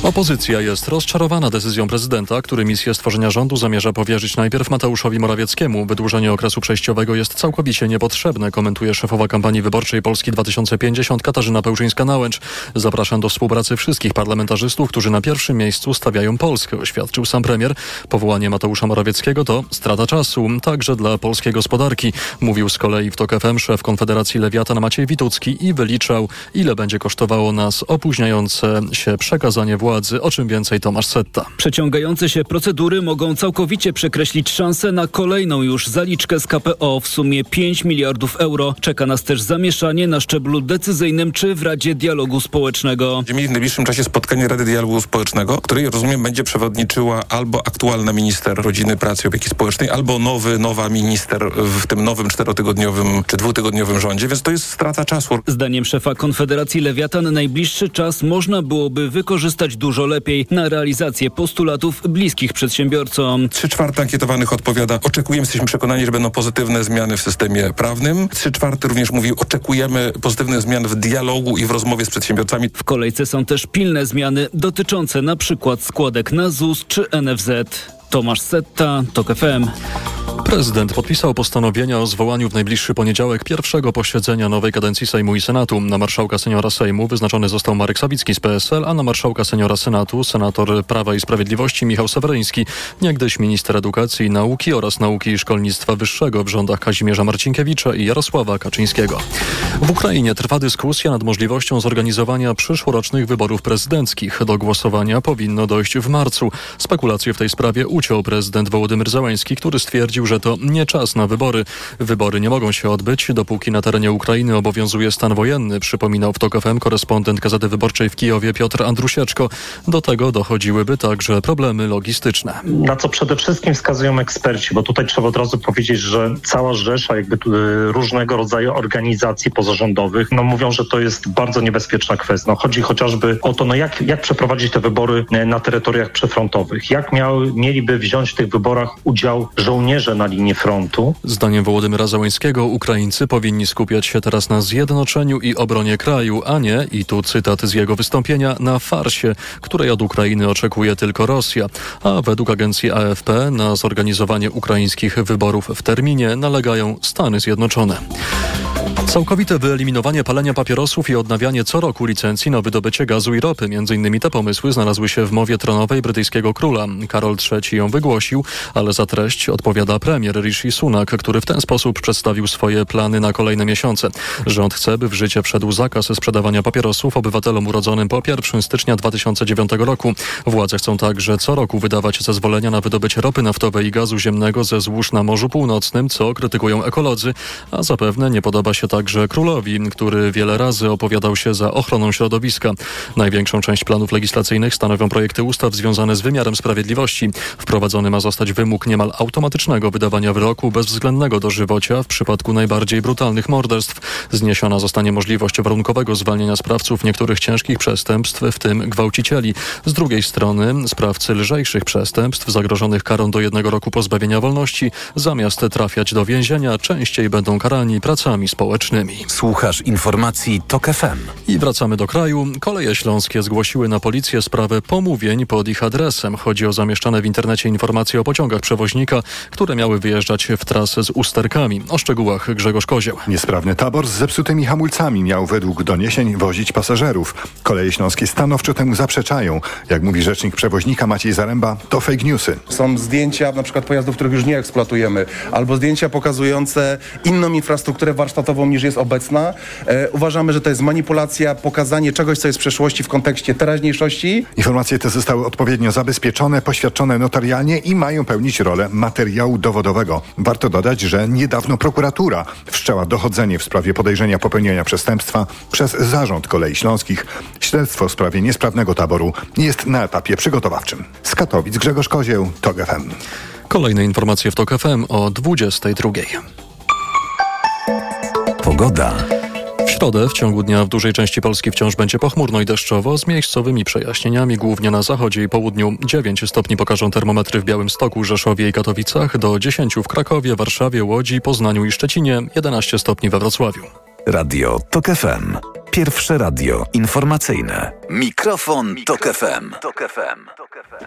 Opozycja jest rozczarowana decyzją prezydenta, który misję stworzenia rządu zamierza powierzyć najpierw Mateuszowi Morawieckiemu. Wydłużenie okresu przejściowego jest całkowicie niepotrzebne, komentuje szefowa kampanii wyborczej Polski 2050 Katarzyna Pełczyńska-Nałęcz. Zapraszam do współpracy wszystkich parlamentarzystów, którzy na pierwszym miejscu stawiają Polskę, oświadczył sam premier. Powołanie Mateusza Morawieckiego to strata czasu, także dla polskiej gospodarki, mówił z kolei w TOK FM szef Konfederacji Lewiatan Maciej Witucki i wyliczał, ile będzie kosztowało nas opóźniające się przekazanie władzy władzy. O czym więcej Tomasz Setta. Przeciągające się procedury mogą całkowicie przekreślić szansę na kolejną już zaliczkę z KPO w sumie 5 miliardów euro. Czeka nas też zamieszanie na szczeblu decyzyjnym czy w Radzie Dialogu Społecznego. Będziemy mieli w najbliższym czasie spotkanie Rady Dialogu Społecznego, której rozumiem będzie przewodniczyła albo aktualna minister rodziny, pracy i opieki społecznej, albo nowy, nowa minister w tym nowym czterotygodniowym czy dwutygodniowym rządzie, więc to jest strata czasu. Zdaniem szefa Konfederacji Lewiatan najbliższy czas można byłoby wykorzystać dużo lepiej na realizację postulatów bliskich przedsiębiorcom. Trzy czwarte ankietowanych odpowiada, oczekujemy, jesteśmy przekonani, że będą pozytywne zmiany w systemie prawnym. Trzy czwarte również mówi, oczekujemy pozytywnych zmian w dialogu i w rozmowie z przedsiębiorcami. W kolejce są też pilne zmiany dotyczące na przykład składek na ZUS czy NFZ. Tomasz Setta, TOK FM. Prezydent podpisał postanowienia o zwołaniu w najbliższy poniedziałek pierwszego posiedzenia nowej kadencji Sejmu i Senatu. Na marszałka seniora Sejmu wyznaczony został Marek Sawicki z PSL, a na marszałka seniora Senatu senator Prawa i Sprawiedliwości Michał Seweryński, niegdyś minister edukacji i nauki oraz nauki i szkolnictwa wyższego w rządach Kazimierza Marcinkiewicza i Jarosława Kaczyńskiego. W Ukrainie trwa dyskusja nad możliwością zorganizowania przyszłorocznych wyborów prezydenckich. Do głosowania powinno dojść w marcu. Spekulacje w tej sprawie uciął prezydent Wołodymyr Załański, który stwierdził, że to nie czas na wybory. Wybory nie mogą się odbyć, dopóki na terenie Ukrainy obowiązuje stan wojenny, przypominał w TOK FM korespondent Gazety Wyborczej w Kijowie Piotr Andrusieczko. Do tego dochodziłyby także problemy logistyczne. Na co przede wszystkim wskazują eksperci, bo tutaj trzeba od razu powiedzieć, że cała rzesza jakby y, różnego rodzaju organizacji pozarządowych, no mówią, że to jest bardzo niebezpieczna kwestia. No, chodzi chociażby o to, no jak, jak przeprowadzić te wybory y, na terytoriach przefrontowych, jak miały, mieliby wziąć w tych wyborach udział żołnierze na linii frontu. Zdaniem Wołodymyra Załańskiego Ukraińcy powinni skupiać się teraz na zjednoczeniu i obronie kraju, a nie, i tu cytat z jego wystąpienia, na farsie, której od Ukrainy oczekuje tylko Rosja. A według agencji AFP na zorganizowanie ukraińskich wyborów w terminie nalegają Stany Zjednoczone. Całkowite wyeliminowanie palenia papierosów i odnawianie co roku licencji na wydobycie gazu i ropy. Między innymi te pomysły znalazły się w mowie tronowej brytyjskiego króla. Karol III ją wygłosił, ale za treść odpowiada premier Rishi Sunak, który w ten sposób przedstawił swoje plany na kolejne miesiące. Rząd chce, by w życie wszedł zakaz sprzedawania papierosów obywatelom urodzonym po 1 stycznia 2009 roku. Władze chcą także co roku wydawać zezwolenia na wydobycie ropy naftowej i gazu ziemnego ze złóż na Morzu Północnym, co krytykują ekolodzy, a zapewne nie podoba się także królowi, który wiele razy opowiadał się za ochroną środowiska. Największą część planów legislacyjnych stanowią projekty ustaw związane z wymiarem sprawiedliwości. Wprowadzony ma zostać wymóg niemal automatycznego wydawania wyroku bezwzględnego dożywocia w przypadku najbardziej brutalnych morderstw. Zniesiona zostanie możliwość warunkowego zwalniania sprawców niektórych ciężkich przestępstw, w tym gwałcicieli. Z drugiej strony sprawcy lżejszych przestępstw zagrożonych karą do jednego roku pozbawienia wolności zamiast trafiać do więzienia częściej będą karani pracami społecznymi. Słuchasz informacji TOK FM. I wracamy do kraju. Koleje śląskie zgłosiły na policję sprawę pomówień pod ich adresem. Chodzi o zamieszczane w internecie informacje o pociągach przewoźnika, które miały wyjeżdżać w trasę z usterkami. O szczegółach Grzegorz Kozieł. Niesprawny tabor z zepsutymi hamulcami miał według doniesień wozić pasażerów. Koleje śląskie stanowczo temu zaprzeczają. Jak mówi rzecznik przewoźnika Maciej Zaręba, to fake newsy. Są zdjęcia na przykład pojazdów, których już nie eksploatujemy, albo zdjęcia pokazujące inną infrastrukturę warsztatową niż jest obecna. E, uważamy, że to jest manipulacja, pokazanie czegoś, co jest w przeszłości w kontekście teraźniejszości. Informacje te zostały odpowiednio zabezpieczone, poświadczone notarialnie i mają pełnić rolę materiału dowodowego. Warto dodać, że niedawno prokuratura wszczęła dochodzenie w sprawie podejrzenia popełnienia przestępstwa przez zarząd Kolei Śląskich. Śledztwo w sprawie niesprawnego taboru jest na etapie przygotowawczym. Z Katowic Grzegorz Kozieł, TOG FM. Kolejne informacje w TOK FM o 22. Pogoda. Środę w ciągu dnia w dużej części Polski wciąż będzie pochmurno i deszczowo z miejscowymi przejaśnieniami, głównie na zachodzie i południu. 9 stopni pokażą termometry w Białymstoku, Rzeszowie i Katowicach, do 10 w Krakowie, Warszawie, Łodzi, Poznaniu i Szczecinie, 11 stopni we Wrocławiu. Radio TOK FM. Pierwsze radio informacyjne. Mikrofon, Tok FM.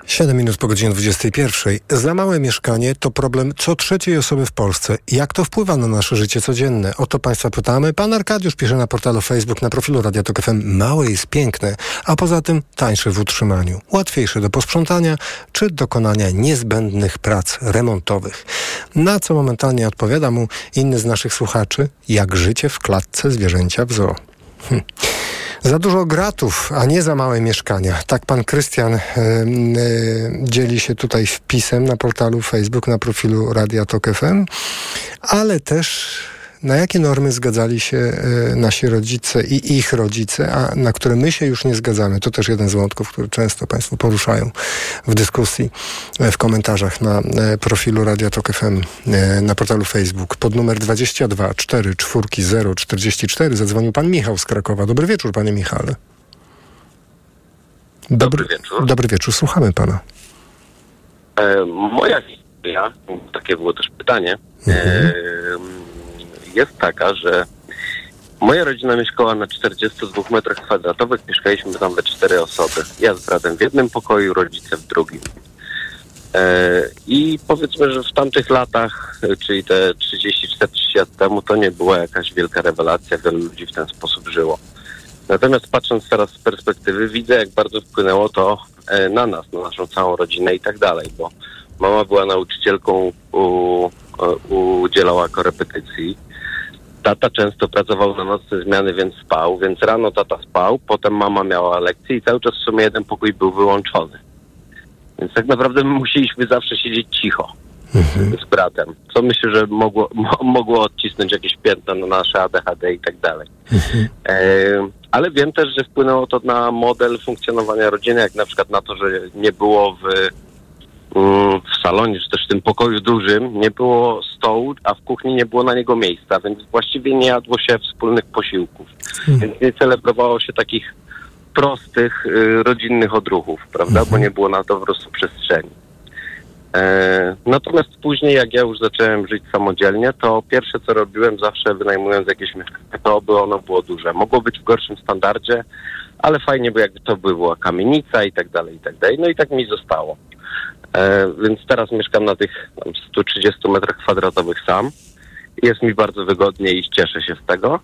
7 minut po godzinie 21. Za małe mieszkanie to problem co trzeciej osoby w Polsce. Jak to wpływa na nasze życie codzienne? O to Państwa pytamy. Pan Arkadiusz pisze na portalu Facebook na profilu Radia Tok FM. Małe jest piękne, a poza tym tańsze w utrzymaniu. Łatwiejsze do posprzątania czy dokonania niezbędnych prac remontowych. Na co momentalnie odpowiada mu inny z naszych słuchaczy, jak życie w klatce zwierzęcia w zoo. Hm. Za dużo gratów, a nie za małe mieszkania. Tak pan Krystian y, y, dzieli się tutaj wpisem na portalu Facebook, na profilu Radia Tok FM, ale też na jakie normy zgadzali się y, nasi rodzice i ich rodzice, a na które my się już nie zgadzamy. To też jeden z wątków, który często Państwo poruszają w dyskusji, y, w komentarzach na y, profilu Radia Tok FM na portalu Facebook. Pod numer 22 4 4 0 44 zadzwonił Pan Michał z Krakowa. Dobry wieczór, Panie Michale. Dobry, dobry wieczór. Dobry wieczór, słuchamy Pana. E, moja historia, takie było też pytanie, mhm. e, jest taka, że moja rodzina mieszkała na 42 metrach kwadratowych, mieszkaliśmy tam we cztery osoby. Ja z bratem w jednym pokoju, rodzice w drugim. E, I powiedzmy, że w tamtych latach, czyli te 30-40 lat temu, to nie była jakaś wielka rewelacja, wielu ludzi w ten sposób żyło. Natomiast patrząc teraz z perspektywy, widzę, jak bardzo wpłynęło to e, na nas, na naszą całą rodzinę i tak dalej, bo mama była nauczycielką, u, udzielała korepetycji. Tata często pracował na nocne zmiany, więc spał, więc rano tata spał, potem mama miała lekcje i cały czas w sumie jeden pokój był wyłączony. Więc tak naprawdę my musieliśmy zawsze siedzieć cicho mhm. z bratem, co myślę, że mogło, mogło odcisnąć jakieś piętno na nasze ADHD i tak dalej. Mhm. E, ale wiem też, że wpłynęło to na model funkcjonowania rodziny, jak na przykład na to, że nie było w, w salonie, czy też w tym pokoju dużym, nie było stołu, a w kuchni nie było na niego miejsca, więc właściwie nie jadło się wspólnych posiłków. Mhm. Więc nie celebrowało się takich prostych, y, rodzinnych odruchów, prawda, bo nie było na to po prostu przestrzeni. E, natomiast później, jak ja już zacząłem żyć samodzielnie, to pierwsze co robiłem zawsze wynajmując jakieś mieszkanie, to by ono było duże. Mogło być w gorszym standardzie, ale fajnie, bo jakby to była kamienica i tak dalej, i tak dalej. No i tak mi zostało. E, więc teraz mieszkam na tych tam, 130 metrach kwadratowych sam. Jest mi bardzo wygodnie i cieszę się z tego.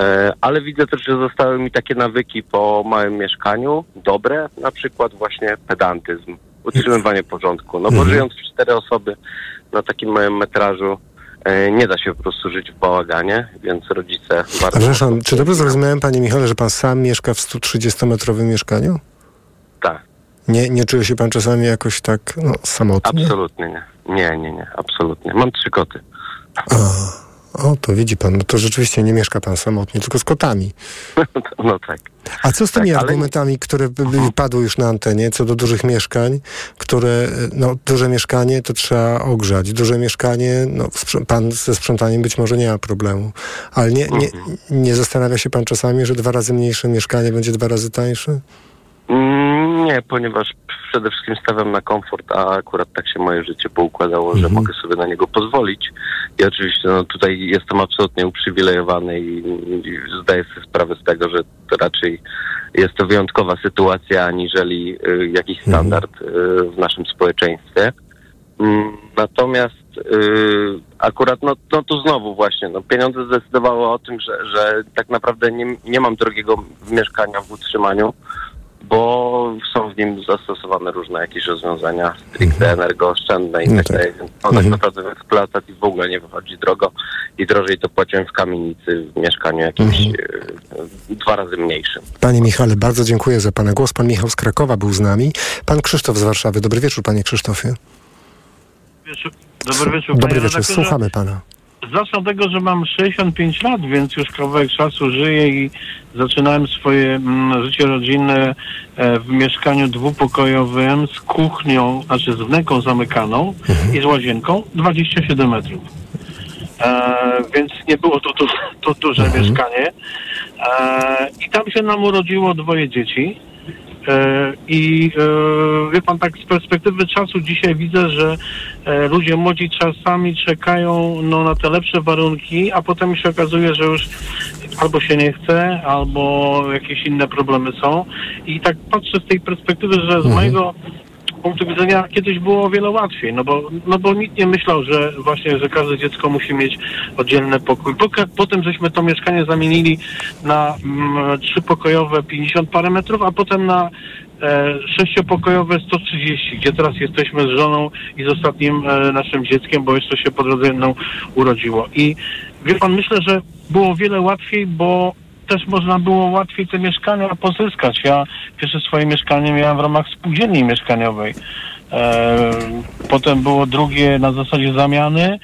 E, ale widzę też, że zostały mi takie nawyki po małym mieszkaniu, dobre, na przykład właśnie pedantyzm utrzymywanie porządku. No bo mhm. żyjąc w cztery osoby na takim małym metrażu e, nie da się po prostu żyć w bałaganie, więc rodzice bardzo... A przepraszam, czy dobrze zrozumiałem, panie Michale, że pan sam mieszka w 130-metrowym mieszkaniu? Tak. Nie, nie czuje się pan czasami jakoś tak no, samotnie? Absolutnie nie. Nie, nie, nie, absolutnie. Mam trzy koty. A. O, to widzi pan, no to rzeczywiście nie mieszka pan samotnie, tylko z kotami. No tak. A co z tymi tak, argumentami, ale... które padły już na antenie, co do dużych mieszkań, które, no, duże mieszkanie to trzeba ogrzać, duże mieszkanie, no, pan ze sprzątaniem być może nie ma problemu, ale nie, nie, mhm. nie zastanawia się pan czasami, że dwa razy mniejsze mieszkanie będzie dwa razy tańsze? Mm, nie, ponieważ przede wszystkim stawiam na komfort, a akurat tak się moje życie poukładało, że mogę sobie na niego pozwolić. I oczywiście no, tutaj jestem absolutnie uprzywilejowany i, i zdaję sobie sprawę z tego, że to raczej jest to wyjątkowa sytuacja, aniżeli y, jakiś standard y, w naszym społeczeństwie. Mm, Natomiast y, akurat, no, no tu znowu właśnie, no, pieniądze zdecydowały o tym, że, że tak naprawdę nie, nie mam drogiego mieszkania w utrzymaniu, bo są w nim zastosowane różne jakieś rozwiązania stricte energooszczędne i No tak tak. dalej. Więc no, tak naprawdę w eksploatacji w ogóle nie wychodzi drogo i drożej to płaciłem w kamienicy, w mieszkaniu jakimś y, dwa razy mniejszym. Panie Michale, bardzo dziękuję za Pana głos. Pan Michał z Krakowa był z nami. Pan Krzysztof z Warszawy. Dobry wieczór, Panie Krzysztofie. Dobry wieczór, Dobry panie wieczór, redaktorze. słuchamy Pana. Zacznę od tego, że mam 65 lat, więc już kawałek czasu żyję i zaczynałem swoje mm, życie rodzinne e, w mieszkaniu dwupokojowym z kuchnią, znaczy z wnęką zamykaną i z łazienką 27 metrów. E, więc nie było to, du- to duże mieszkanie. E, I tam się nam urodziło dwoje dzieci. E, I e, wie pan, tak z perspektywy czasu dzisiaj widzę, że e, ludzie młodzi czasami czekają no, na te lepsze warunki, a potem się okazuje, że już albo się nie chce, albo jakieś inne problemy są. I tak patrzę z tej perspektywy, że z mojego punktu widzenia kiedyś było o wiele łatwiej, no bo, no bo nikt nie myślał, że właśnie, że każde dziecko musi mieć oddzielny pokój. Potem żeśmy to mieszkanie zamienili na mm, trzypokojowe 50 parę metrów, a potem na e, sześciopokojowe 130, gdzie teraz jesteśmy z żoną i z ostatnim e, naszym dzieckiem, bo jeszcze się po drodze jedną urodziło. I wie pan, myślę, że było o wiele łatwiej, bo też można było łatwiej te mieszkania pozyskać. Ja pierwsze swoje mieszkanie miałem w ramach spółdzielni mieszkaniowej. E, potem było drugie na zasadzie zamiany,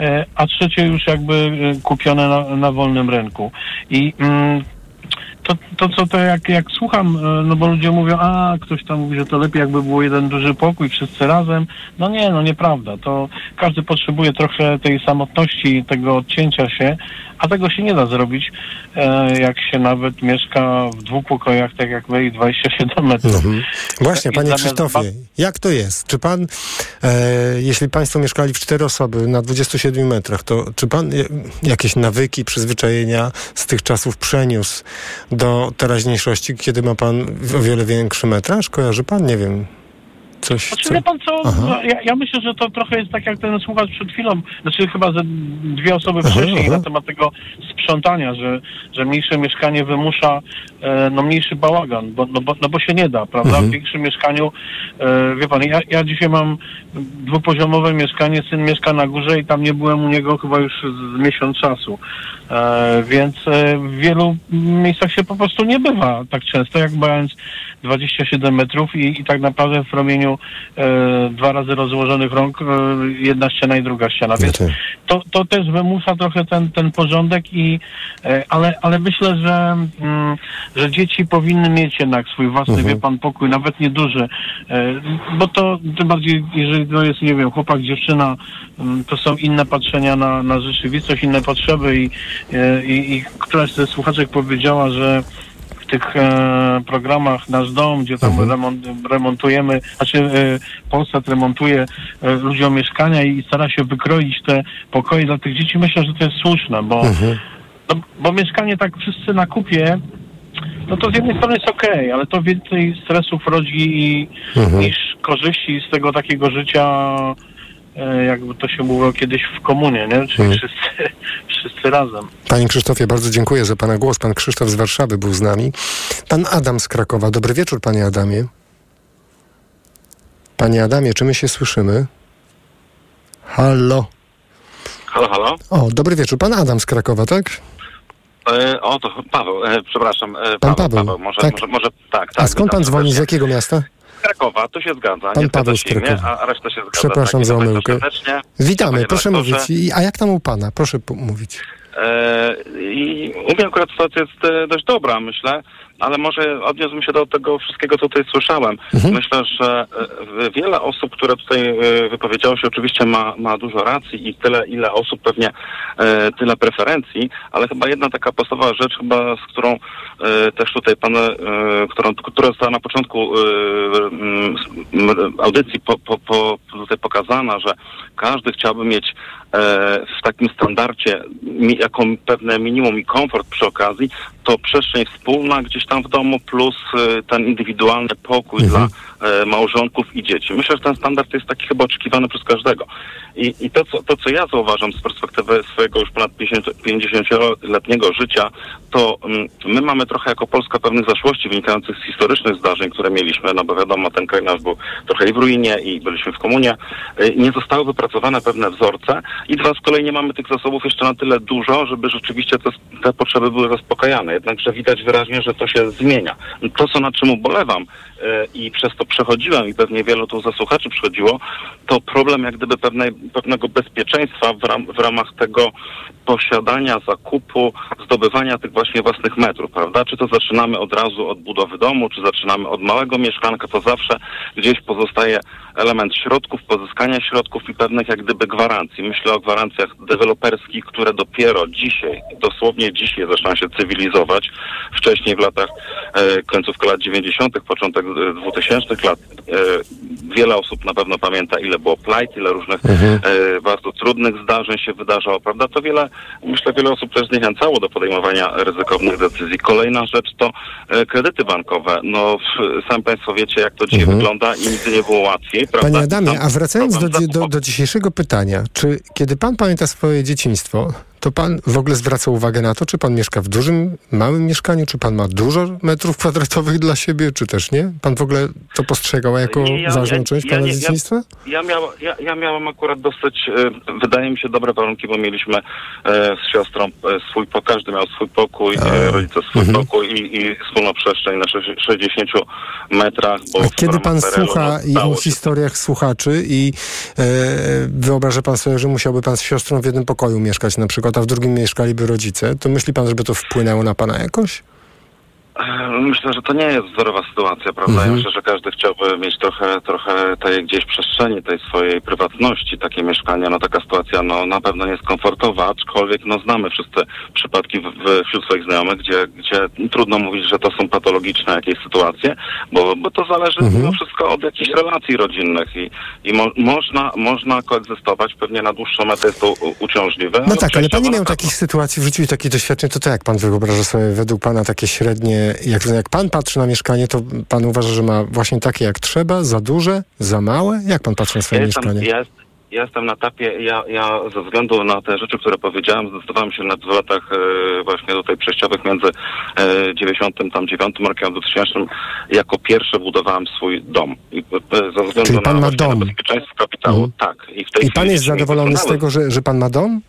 e, a trzecie już jakby e, kupione na, na wolnym rynku. I mm, to, to co to jak, jak słucham, e, no bo ludzie mówią, a ktoś tam mówi, że to lepiej jakby było jeden duży pokój, wszyscy razem. No nie, no nieprawda. To każdy potrzebuje trochę tej samotności tego odcięcia się, a tego się nie da zrobić, e, jak się nawet mieszka w dwóch pokojach, tak jak my, i 27 metrów. Mhm. Właśnie, I panie Krzysztofie, jak to jest? Czy pan, e, jeśli państwo mieszkali w cztery osoby na 27 metrach, to czy pan jakieś nawyki, przyzwyczajenia z tych czasów przeniósł do teraźniejszości, kiedy ma pan o wiele większy metraż? Kojarzy pan? Nie wiem. Coś, Znaczy, wie pan co, Aha. ja, ja myślę, że to trochę jest tak jak ten słuchacz przed chwilą, znaczy chyba ze dwie osoby wcześniej aha. na temat tego sprzątania, że, że mniejsze mieszkanie wymusza e, no mniejszy bałagan, bo, no, bo, no bo się nie da, prawda? Mhm. W większym mieszkaniu, e, wie pan, ja, ja dzisiaj mam dwupoziomowe mieszkanie, syn mieszka na górze i tam nie byłem u niego chyba już z, z miesiąc czasu. E, więc e, w wielu miejscach się po prostu nie bywa tak często, jak mając 27 metrów i, i tak naprawdę w promieniu e, dwa razy rozłożonych rąk e, jedna ściana i druga ściana. Więc to, to też wymusza trochę ten, ten porządek i e, ale, ale myślę, że, mm, że dzieci powinny mieć jednak swój własny, Mhm. wie pan, pokój, nawet nieduży. E, bo to tym bardziej, jeżeli to jest, nie wiem, chłopak, dziewczyna, mm, to są inne patrzenia na, na rzeczywistość, inne potrzeby i, e, i, i któraś ze słuchaczek powiedziała, że tych e, programach Nasz Dom, gdzie tam remont, remontujemy, znaczy e, Polsat remontuje e, ludziom mieszkania i stara się wykroić te pokoje dla tych dzieci, myślę, że to jest słuszne, bo, no, bo mieszkanie tak wszyscy na kupie, no to z jednej strony jest okej, ale to więcej stresów rodzi i, Mhm. niż korzyści z tego takiego życia, jakby to się mówiło kiedyś w komunie, nie? Czyli Mhm. wszyscy, wszyscy razem. Panie Krzysztofie, bardzo dziękuję za pana głos. Pan Krzysztof z Warszawy był z nami. Pan Adam z Krakowa. Dobry wieczór, panie Adamie. Panie Adamie, czy my się słyszymy? Halo. Halo, halo. O, dobry wieczór. Pan Adam z Krakowa, tak? E, o, to Paweł, e, przepraszam. E, Pan Paweł, Paweł, może, tak. może, może, tak, tak. A skąd pan dzwoni? Z jakiego miasta? Krakowa, to się zgadza. Pan nie Paweł z Krakowa. a, reszta się zgadza. Przepraszam tak, za omyłkę. Witamy, proszę mówić. A jak tam u pana? Proszę mówić. E, I u mnie akurat sytuacja jest e, dość dobra, myślę. Ale może odniósłbym się do tego wszystkiego, co tutaj słyszałem. Mhm. Myślę, że e, wiele osób, które tutaj e, wypowiedziało się, oczywiście ma, ma dużo racji i tyle, ile osób pewnie e, tyle preferencji, ale chyba jedna taka podstawowa rzecz, chyba z którą e, też tutaj pan, e, którą, która została na początku e, audycji po, po, po, tutaj pokazana, że każdy chciałby mieć e, w takim standardzie mi, jako pewne minimum i komfort przy okazji, to przestrzeń wspólna gdzieś tam w domu plus e, ten indywidualny pokój dla e, małżonków i dzieci. Myślę, że ten standard jest taki chyba oczekiwany przez każdego. I, i to, co, to, co ja zauważam z perspektywy swojego już ponad 50 50-letniego życia, to mm, my mamy trochę jako Polska pewnych zaszłości wynikających z historycznych zdarzeń, które mieliśmy, no bo wiadomo, ten kraj nasz był trochę i w ruinie i byliśmy w komunie. Y, Nie zostały wypracowane pewne wzorce i dwa z kolei nie mamy tych zasobów jeszcze na tyle dużo, żeby rzeczywiście te, te potrzeby były zaspokajane. Jednakże widać wyraźnie, że to się zmienia. To, co na czym ubolewam y, i przez to przechodziłem i pewnie wielu tu ze słuchaczy przychodziło, to problem jak gdyby pewnego bezpieczeństwa w, ram, w ramach tego posiadania, zakupu, zdobywania tych właśnie własnych metrów, prawda? Czy to zaczynamy od razu od budowy domu, czy zaczynamy od małego mieszkanka, to zawsze gdzieś pozostaje element środków, pozyskania środków i pewnych jak gdyby gwarancji. Myślę o gwarancjach deweloperskich, które dopiero dzisiaj, dosłownie dzisiaj zaczynają się cywilizować. Wcześniej w latach e, końcówka lat 90., początek e, 2000 lat. E, wiele osób na pewno pamięta, ile było plajt, ile różnych mhm. E, bardzo trudnych zdarzeń się wydarzało, prawda? To wiele, myślę, wiele osób też zniechęcało do podejmowania ryzykownych decyzji. Kolejna rzecz to e, kredyty bankowe. No, sami Państwo wiecie, jak to dzisiaj mhm. wygląda i nigdy nie było łatwiej, prawda? Panie Adamie, a wracając do, do, do dzisiejszego pytania, czy kiedy Pan pamięta swoje dzieciństwo, to pan w ogóle zwraca uwagę na to, czy pan mieszka w dużym, małym mieszkaniu, czy pan ma dużo metrów kwadratowych dla siebie, czy też nie? Pan w ogóle to postrzegał jako ja- ważną ja- część ja pana ja- dzieciństwa? Ja, miał, ja, ja miałem akurat dosyć, e, wydaje mi się, dobre warunki, bo mieliśmy e, z siostrą e, swój każdy miał swój pokój, e, rodzice swój Mhm. pokój i, i wspólną przestrzeń na sze- 60 metrach. Bo A kiedy pan słucha no, i historiach słuchaczy i e, wyobraża pan sobie, że musiałby pan z siostrą w jednym pokoju mieszkać na przykład, a w drugim mieszkaliby rodzice, to myśli pan, żeby to wpłynęło na pana jakoś? Myślę, że to nie jest wzorowa sytuacja, prawda? Mhm. Ja myślę, że każdy chciałby mieć trochę, trochę tej gdzieś przestrzeni, tej swojej prywatności, takie mieszkania. No taka sytuacja no, na pewno nie jest komfortowa, aczkolwiek no, znamy wszyscy przypadki w, w, wśród swoich znajomych, gdzie, gdzie trudno mówić, że to są patologiczne jakieś sytuacje, bo, bo to zależy Mhm. mimo wszystko od jakichś relacji rodzinnych i, i mo, można, można koegzystować, pewnie na dłuższą metę jest to uciążliwe. No tak, ale pan nie miał takich sytuacji w życiu i takich doświadczeń, to to jak pan wyobraża sobie według pana takie średnie, jak, jak pan patrzy na mieszkanie, to pan uważa, że ma właśnie takie jak trzeba, za duże, za małe? Jak pan patrzy na swoje Ja jestem, mieszkanie? ja, jest- ja jestem na etapie, ja, ja ze względu na te rzeczy, które powiedziałem, zdecydowałem się na w latach e, właśnie tutaj przejściowych między e, 99 tam 9 rokiem a 2000 jako pierwsze budowałem swój dom. I, e, ze względu Czyli pan na, ma dom. na bezpieczeństwo kapitału, tak. I, I pan jest zadowolony z tego, że, że pan ma dom?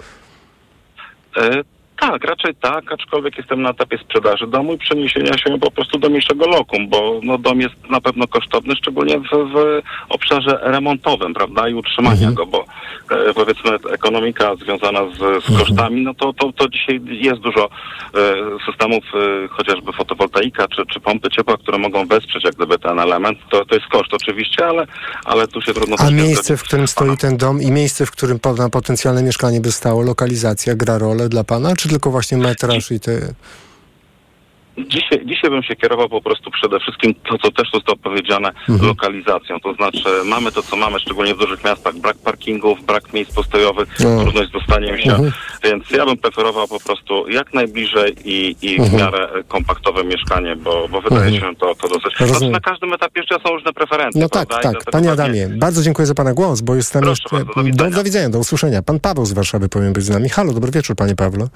E, tak, raczej tak, aczkolwiek jestem na etapie sprzedaży domu i przeniesienia się po prostu do mniejszego lokum, bo no, dom jest na pewno kosztowny, szczególnie w, w obszarze remontowym, prawda, i utrzymania go, bo e, powiedzmy ekonomika związana z, z kosztami, no to, to, to dzisiaj jest dużo e, systemów, e, chociażby fotowoltaika czy, czy pompy ciepła, które mogą wesprzeć jak gdyby ten element. To, to jest koszt oczywiście, ale, ale tu się trudno A miejsce, w którym stoi ten dom i miejsce, w którym potencjalne mieszkanie by stało, lokalizacja gra rolę dla pana, czy tylko właśnie metraż i te... Dzisiaj, dzisiaj bym się kierował po prostu przede wszystkim to, co też zostało powiedziane, Mhm. lokalizacją. To znaczy mamy to, co mamy, szczególnie w dużych miastach, brak parkingów, brak miejsc postojowych, No. trudność z dostaniem się, Mhm. więc ja bym preferował po prostu jak najbliżej i, i w Mhm. miarę kompaktowe mieszkanie, bo, bo wydaje Mhm. się to, to dosyć... Znaczy na każdym etapie życia są różne preferencje, No tak, prawda? Tak. Panie Adamie, bardzo dziękuję za pana głos, bo jest tam Proszę jeszcze... bardzo, do widzenia. do, do widzenia, do usłyszenia. Pan Paweł z Warszawy powinien być z nami. Halo, dobry wieczór, panie Pawle.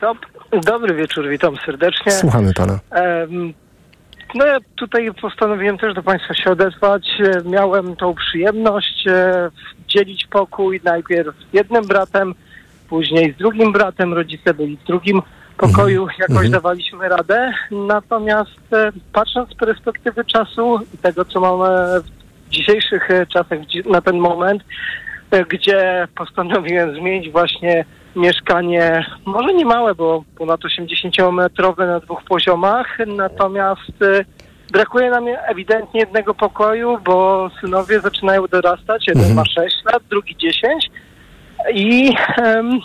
Dob- Dobry wieczór, witam serdecznie. Słuchamy pana. Em, No ja tutaj postanowiłem też do Państwa się odezwać. E, Miałem tą przyjemność e, dzielić pokój najpierw z jednym bratem, później z drugim bratem. Rodzice byli w drugim pokoju, jakoś Mhm. dawaliśmy radę. Natomiast e, patrząc z perspektywy czasu i tego, co mamy w dzisiejszych czasach na ten moment, gdzie postanowiłem zmienić właśnie mieszkanie, może nie małe, bo ponad 80-metrowe na dwóch poziomach, natomiast y, brakuje nam ewidentnie jednego pokoju, bo synowie zaczynają dorastać, jeden Mhm. ma 6 lat, drugi 10 i em,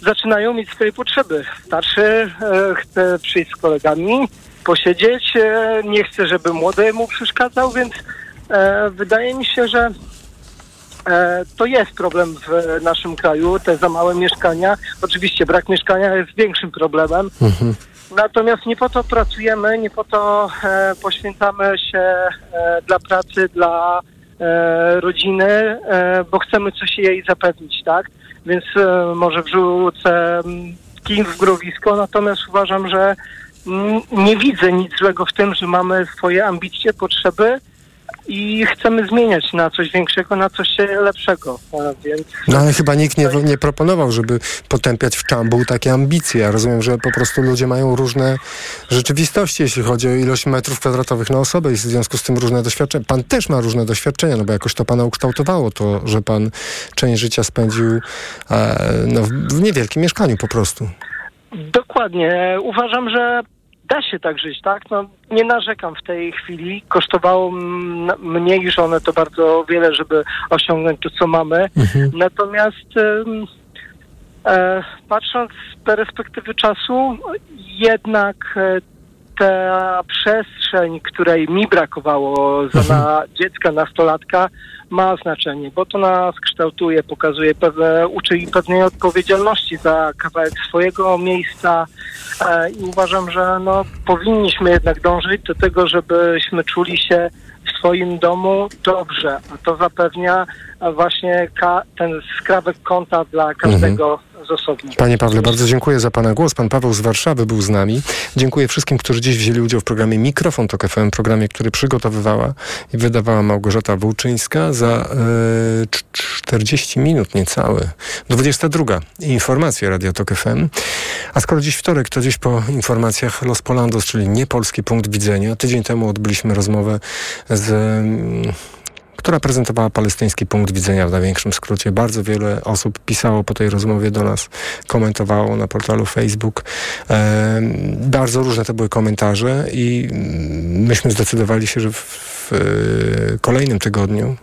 zaczynają mieć swoje potrzeby. Starszy e, chce przyjść z kolegami, posiedzieć, e, nie chce, żeby młody mu przeszkadzał, więc e, wydaje mi się, że to jest problem w naszym kraju, te za małe mieszkania. Oczywiście brak mieszkania jest większym problemem, Natomiast nie po to pracujemy, nie po to e, poświęcamy się e, dla pracy, dla e, rodziny, e, bo chcemy coś jej zapewnić, tak? Więc e, może wrzucę mm, kij w growisko, natomiast uważam, że nie widzę nic złego w tym, że mamy swoje ambicje, potrzeby i chcemy zmieniać na coś większego, na coś lepszego. Więc No ale chyba nikt nie, nie proponował, żeby potępiać w czambuł takie ambicje. Ja rozumiem, że po prostu ludzie mają różne rzeczywistości, jeśli chodzi o ilość metrów kwadratowych na osobę i w związku z tym różne doświadczenia. Pan też ma różne doświadczenia, no bo jakoś to pana ukształtowało to, że pan część życia spędził e, no, w niewielkim mieszkaniu po prostu. Dokładnie. Uważam, że da się tak żyć, tak? No, nie narzekam w tej chwili. Kosztowało mnie i żonę to bardzo wiele, żeby osiągnąć to, co mamy. Natomiast em, e, patrząc z perspektywy czasu, jednak e, ta przestrzeń, której mi brakowało za na dziecka, nastolatka, ma znaczenie, bo to nas kształtuje, pokazuje pewne, uczy i pewnej odpowiedzialności za kawałek swojego miejsca e, i uważam, że no, powinniśmy jednak dążyć do tego, żebyśmy czuli się w swoim domu dobrze, a to zapewnia właśnie ka- ten skrawek konta dla każdego z Panie Pawle, bardzo dziękuję za Pana głos. Pan Paweł z Warszawy był z nami. Dziękuję wszystkim, którzy dziś wzięli udział w programie Mikrofon Tok FM, programie, który przygotowywała i wydawała Małgorzata Włóczyńska za e, cz- 40 minut niecałe. 22. Informacje Radio Tok FM. A skoro dziś wtorek, to dziś po informacjach Los Polandos, czyli niepolski punkt widzenia. Tydzień temu odbyliśmy rozmowę z... mm, która prezentowała palestyński punkt widzenia w największym skrócie. Bardzo wiele osób pisało po tej rozmowie do nas, komentowało na portalu Facebook. E, bardzo różne to były komentarze i mm, myśmy zdecydowali się, że w, w e, kolejnym tygodniu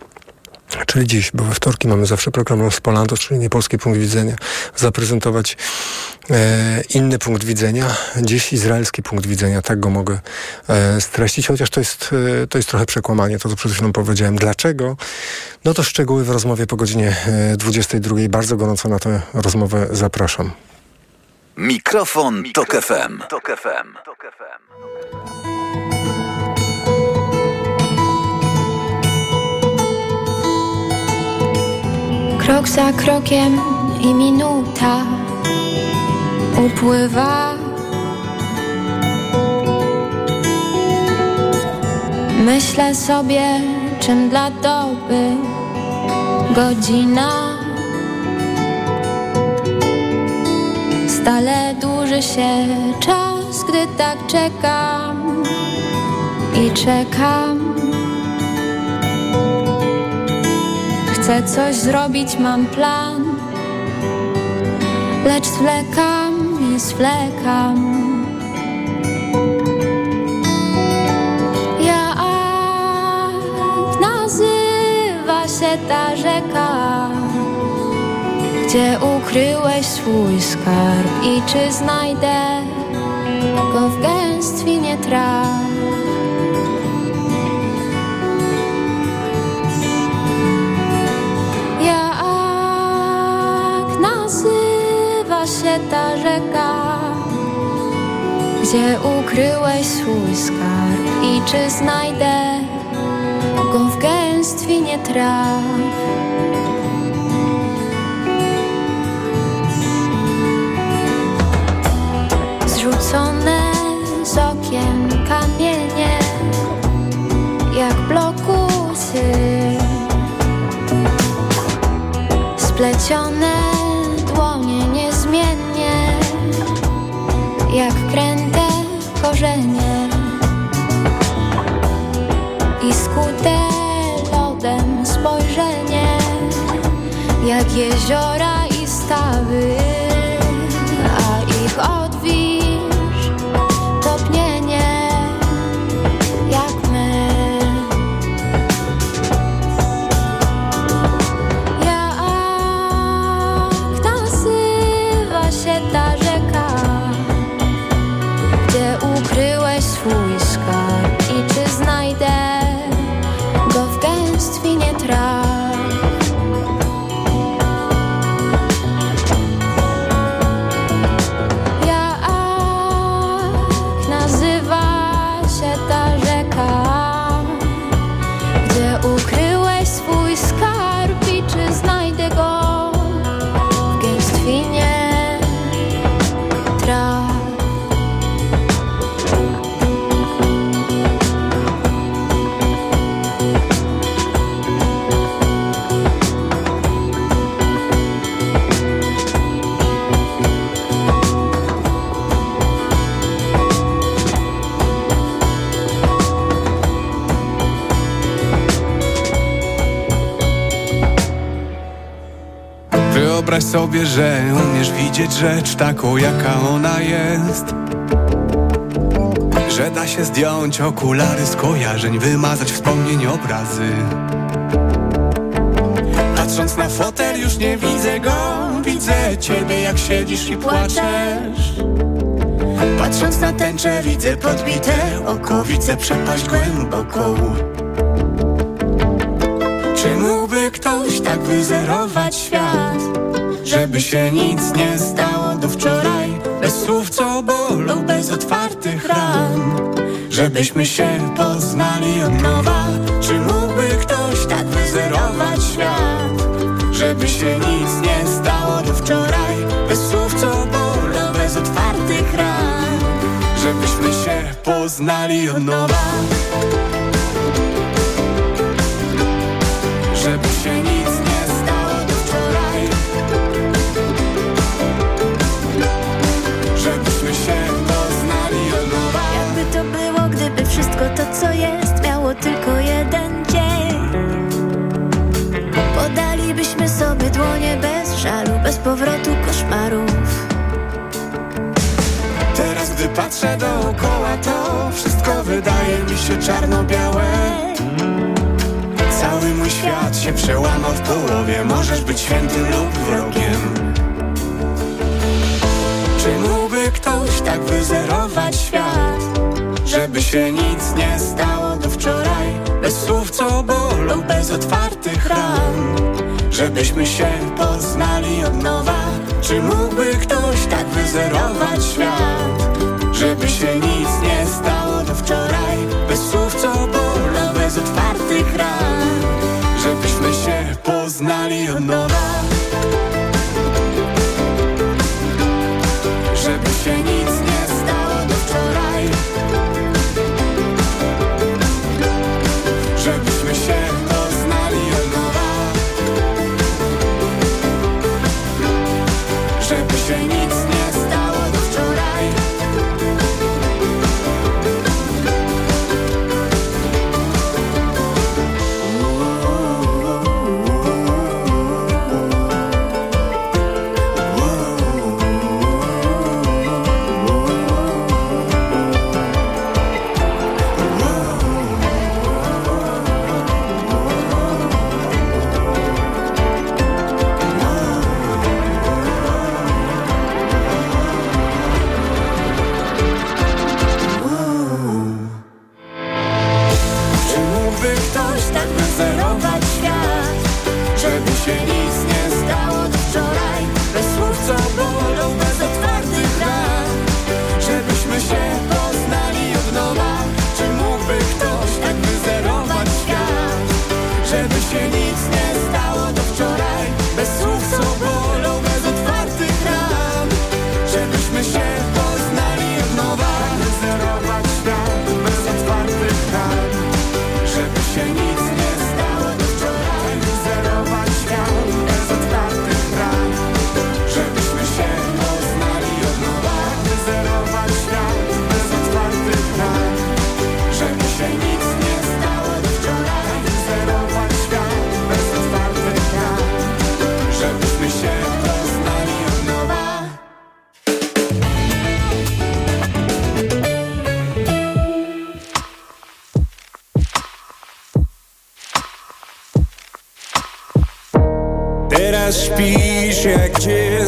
Czyli dziś, bo we wtorki mamy zawsze program Los Polandos, czyli niepolski punkt widzenia, zaprezentować e, inny punkt widzenia, dziś izraelski punkt widzenia, tak go mogę e, streścić, chociaż to jest, e, to jest trochę przekłamanie, to co przed chwilą powiedziałem. Dlaczego? No to szczegóły w rozmowie po godzinie e, 22. Bardzo gorąco na tę rozmowę zapraszam. Mikrofon, Tok FM. Tok FM. Krok za krokiem i minuta upływa. Myślę sobie, czym dla doby godzina Stale dłuży się czas, gdy tak czekam i czekam. Chcę coś zrobić, mam plan, lecz zwlekam i zwlekam. Jak nazywa się ta rzeka, gdzie ukryłeś swój skarb i czy znajdę go w gęstwinie traw? Się ta rzeka, gdzie ukryłeś swój skarb i czy znajdę go w gęstwinie traw? Zrzucone z okien kamienie, jak blokusy Splecione y es llorar. Sobie, że umiesz widzieć rzecz taką, jaka ona jest. Że da się zdjąć okulary skojarzeń, wymazać wspomnień obrazy. Patrząc na fotel już nie widzę go. Widzę ciebie jak siedzisz i płaczesz. Patrząc na tęczę widzę podbite oko Widzę przepaść głęboką. Czy mógłby ktoś tak wyzerować świat Żeby się nic nie stało do wczoraj Bez słów co bolą, bez otwartych ran. Żebyśmy się poznali od nowa Czy mógłby ktoś tak wyzerować świat? Żeby się nic nie stało do wczoraj Bez słów co bolą, bez otwartych ran. Żebyśmy się poznali od nowa wszystko to, co jest, miało tylko jeden dzień. Podalibyśmy sobie dłonie bez żalu, bez powrotu koszmarów. Teraz gdy patrzę dookoła to Wszystko wydaje mi się czarno-białe Cały mój świat się przełamał w połowie Możesz być świętym lub wrogiem Czy mógłby ktoś tak wyzerować świat Żeby się nic nie stało do wczoraj Bez słów co bolą, bez otwartych ran. Żebyśmy się poznali od nowa Czy mógłby ktoś tak wyzerować świat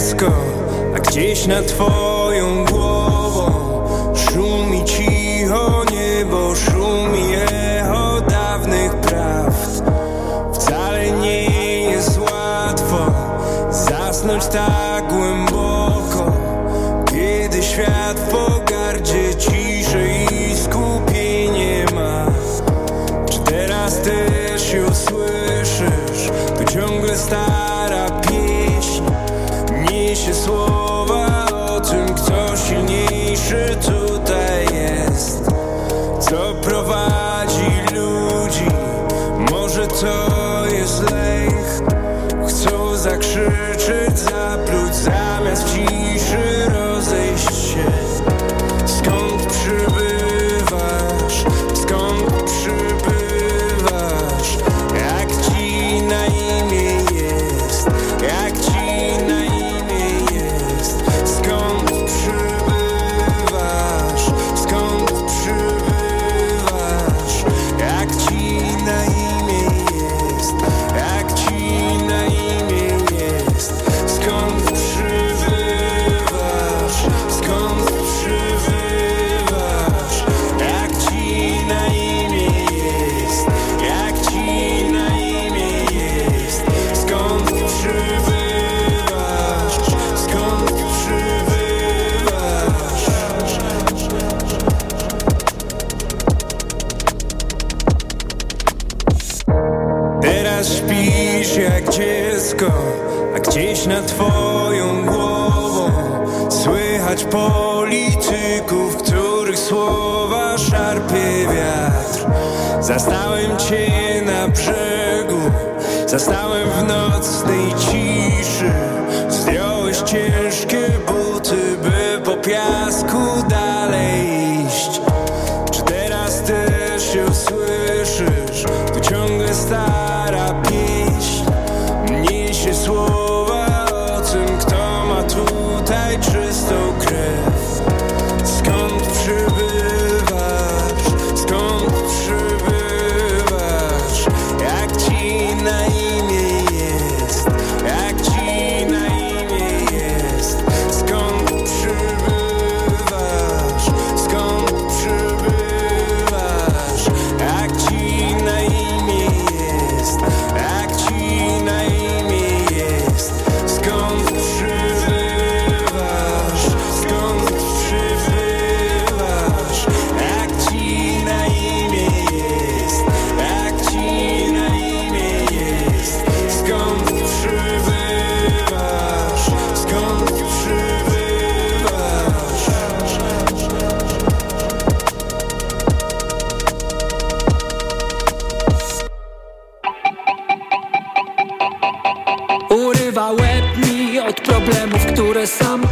dziecko A gdzieś na twoją głową Szumi cicho niebo Szumi echo dawnych prawd Wcale nie jest łatwo Zasnąć tak głęboko Kiedy świat w pogardzie ciszę i skupienie ma Czy teraz też się usłyszysz? To ciągle stać Niesie słowa o tym, kto silniejszy Just now we've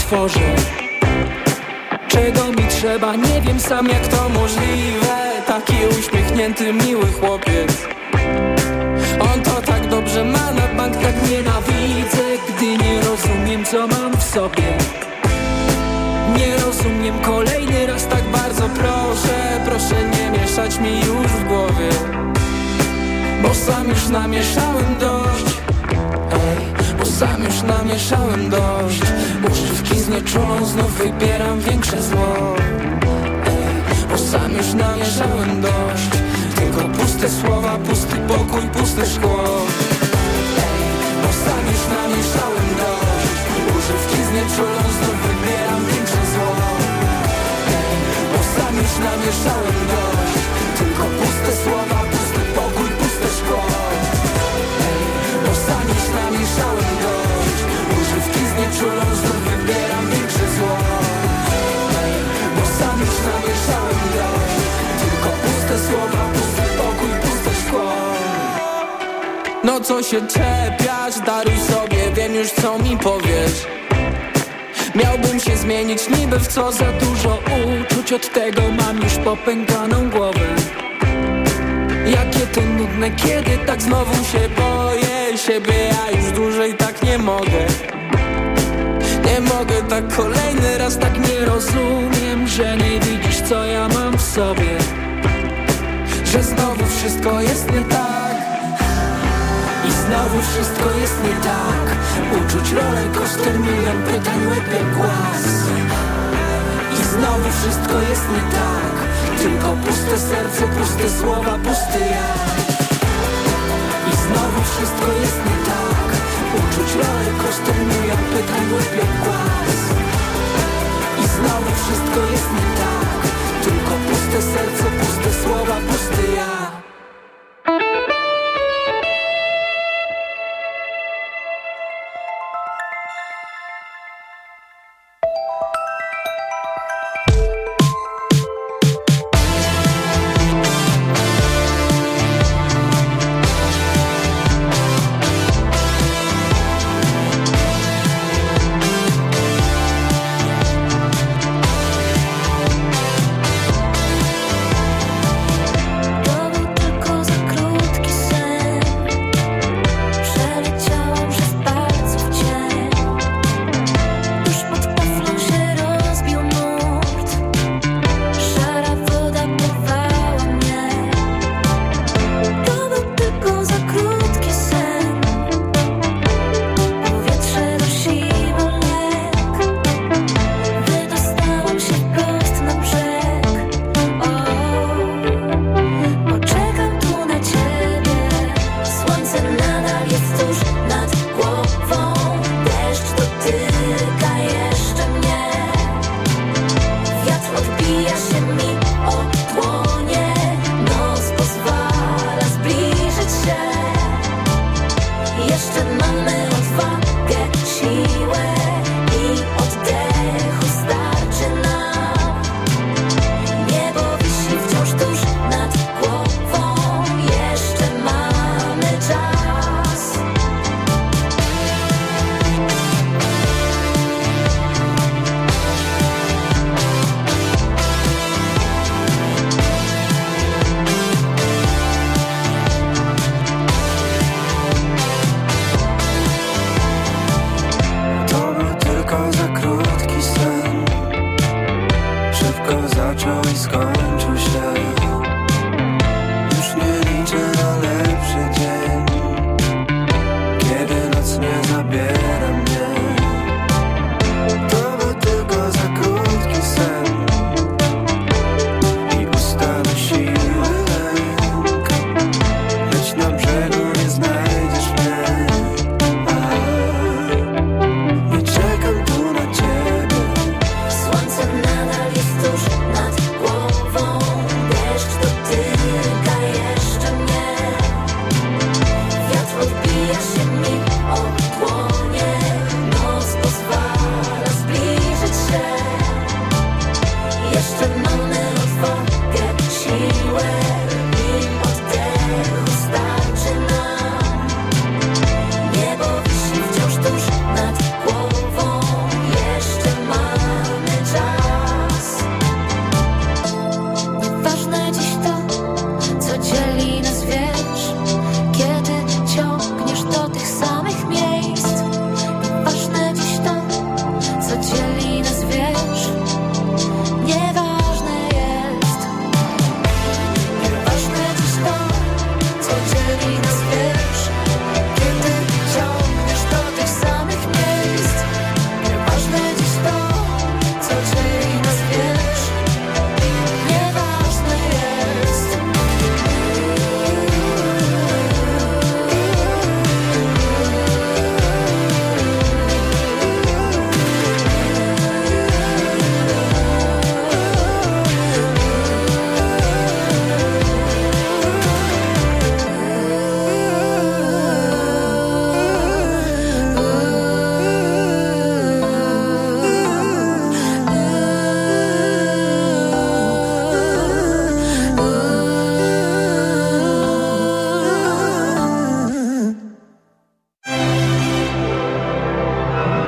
sam tworzę Czego mi trzeba, nie wiem sam jak to możliwe. Taki uśmiechnięty, miły chłopiec. On to tak dobrze ma, na bank tak nienawidzę Gdy nie rozumiem co mam w sobie. Nie rozumiem kolejny raz tak bardzo proszę. Proszę nie mieszać mi już w głowie Bo sam już namieszałem dość. Ej, sam już namieszałem dość. Używki znieczulą znów wybieram większe zło. Bo sam już namieszałem dość. Tylko puste słowa, pusty pokój, puste szkło. Bo sam już namieszałem dość. Używki znieczulą znów wybieram większe zło. Bo sam już namieszałem dość. Tylko puste słowa, Znieczulą znów wybieram większe zło Bo sam już namieszałem dość. Tylko puste słowa, pusty pokój, puste szkło. No co się czepiać, daruj sobie, wiem już co mi powiesz. Miałbym się zmienić niby w co za dużo uczuć. Od tego mam już popękaną głowę. Jakie to nudne, kiedy tak znowu się boję siebie Ja już dłużej tak nie mogę Nie mogę tak kolejny raz, tak nie rozumiem Że nie widzisz co ja mam w sobie. Że znowu wszystko jest nie tak. I znowu wszystko jest nie tak. Uczuć roller coaster, milion pytań, łeb jak głaz. I znowu wszystko jest nie tak. Tylko puste serce, puste słowa, pusty ja. I znowu wszystko jest nie tak Rozbroje kosztynują pytań łypią głaz. I znowu wszystko jest nie tak Tylko puste serce, puste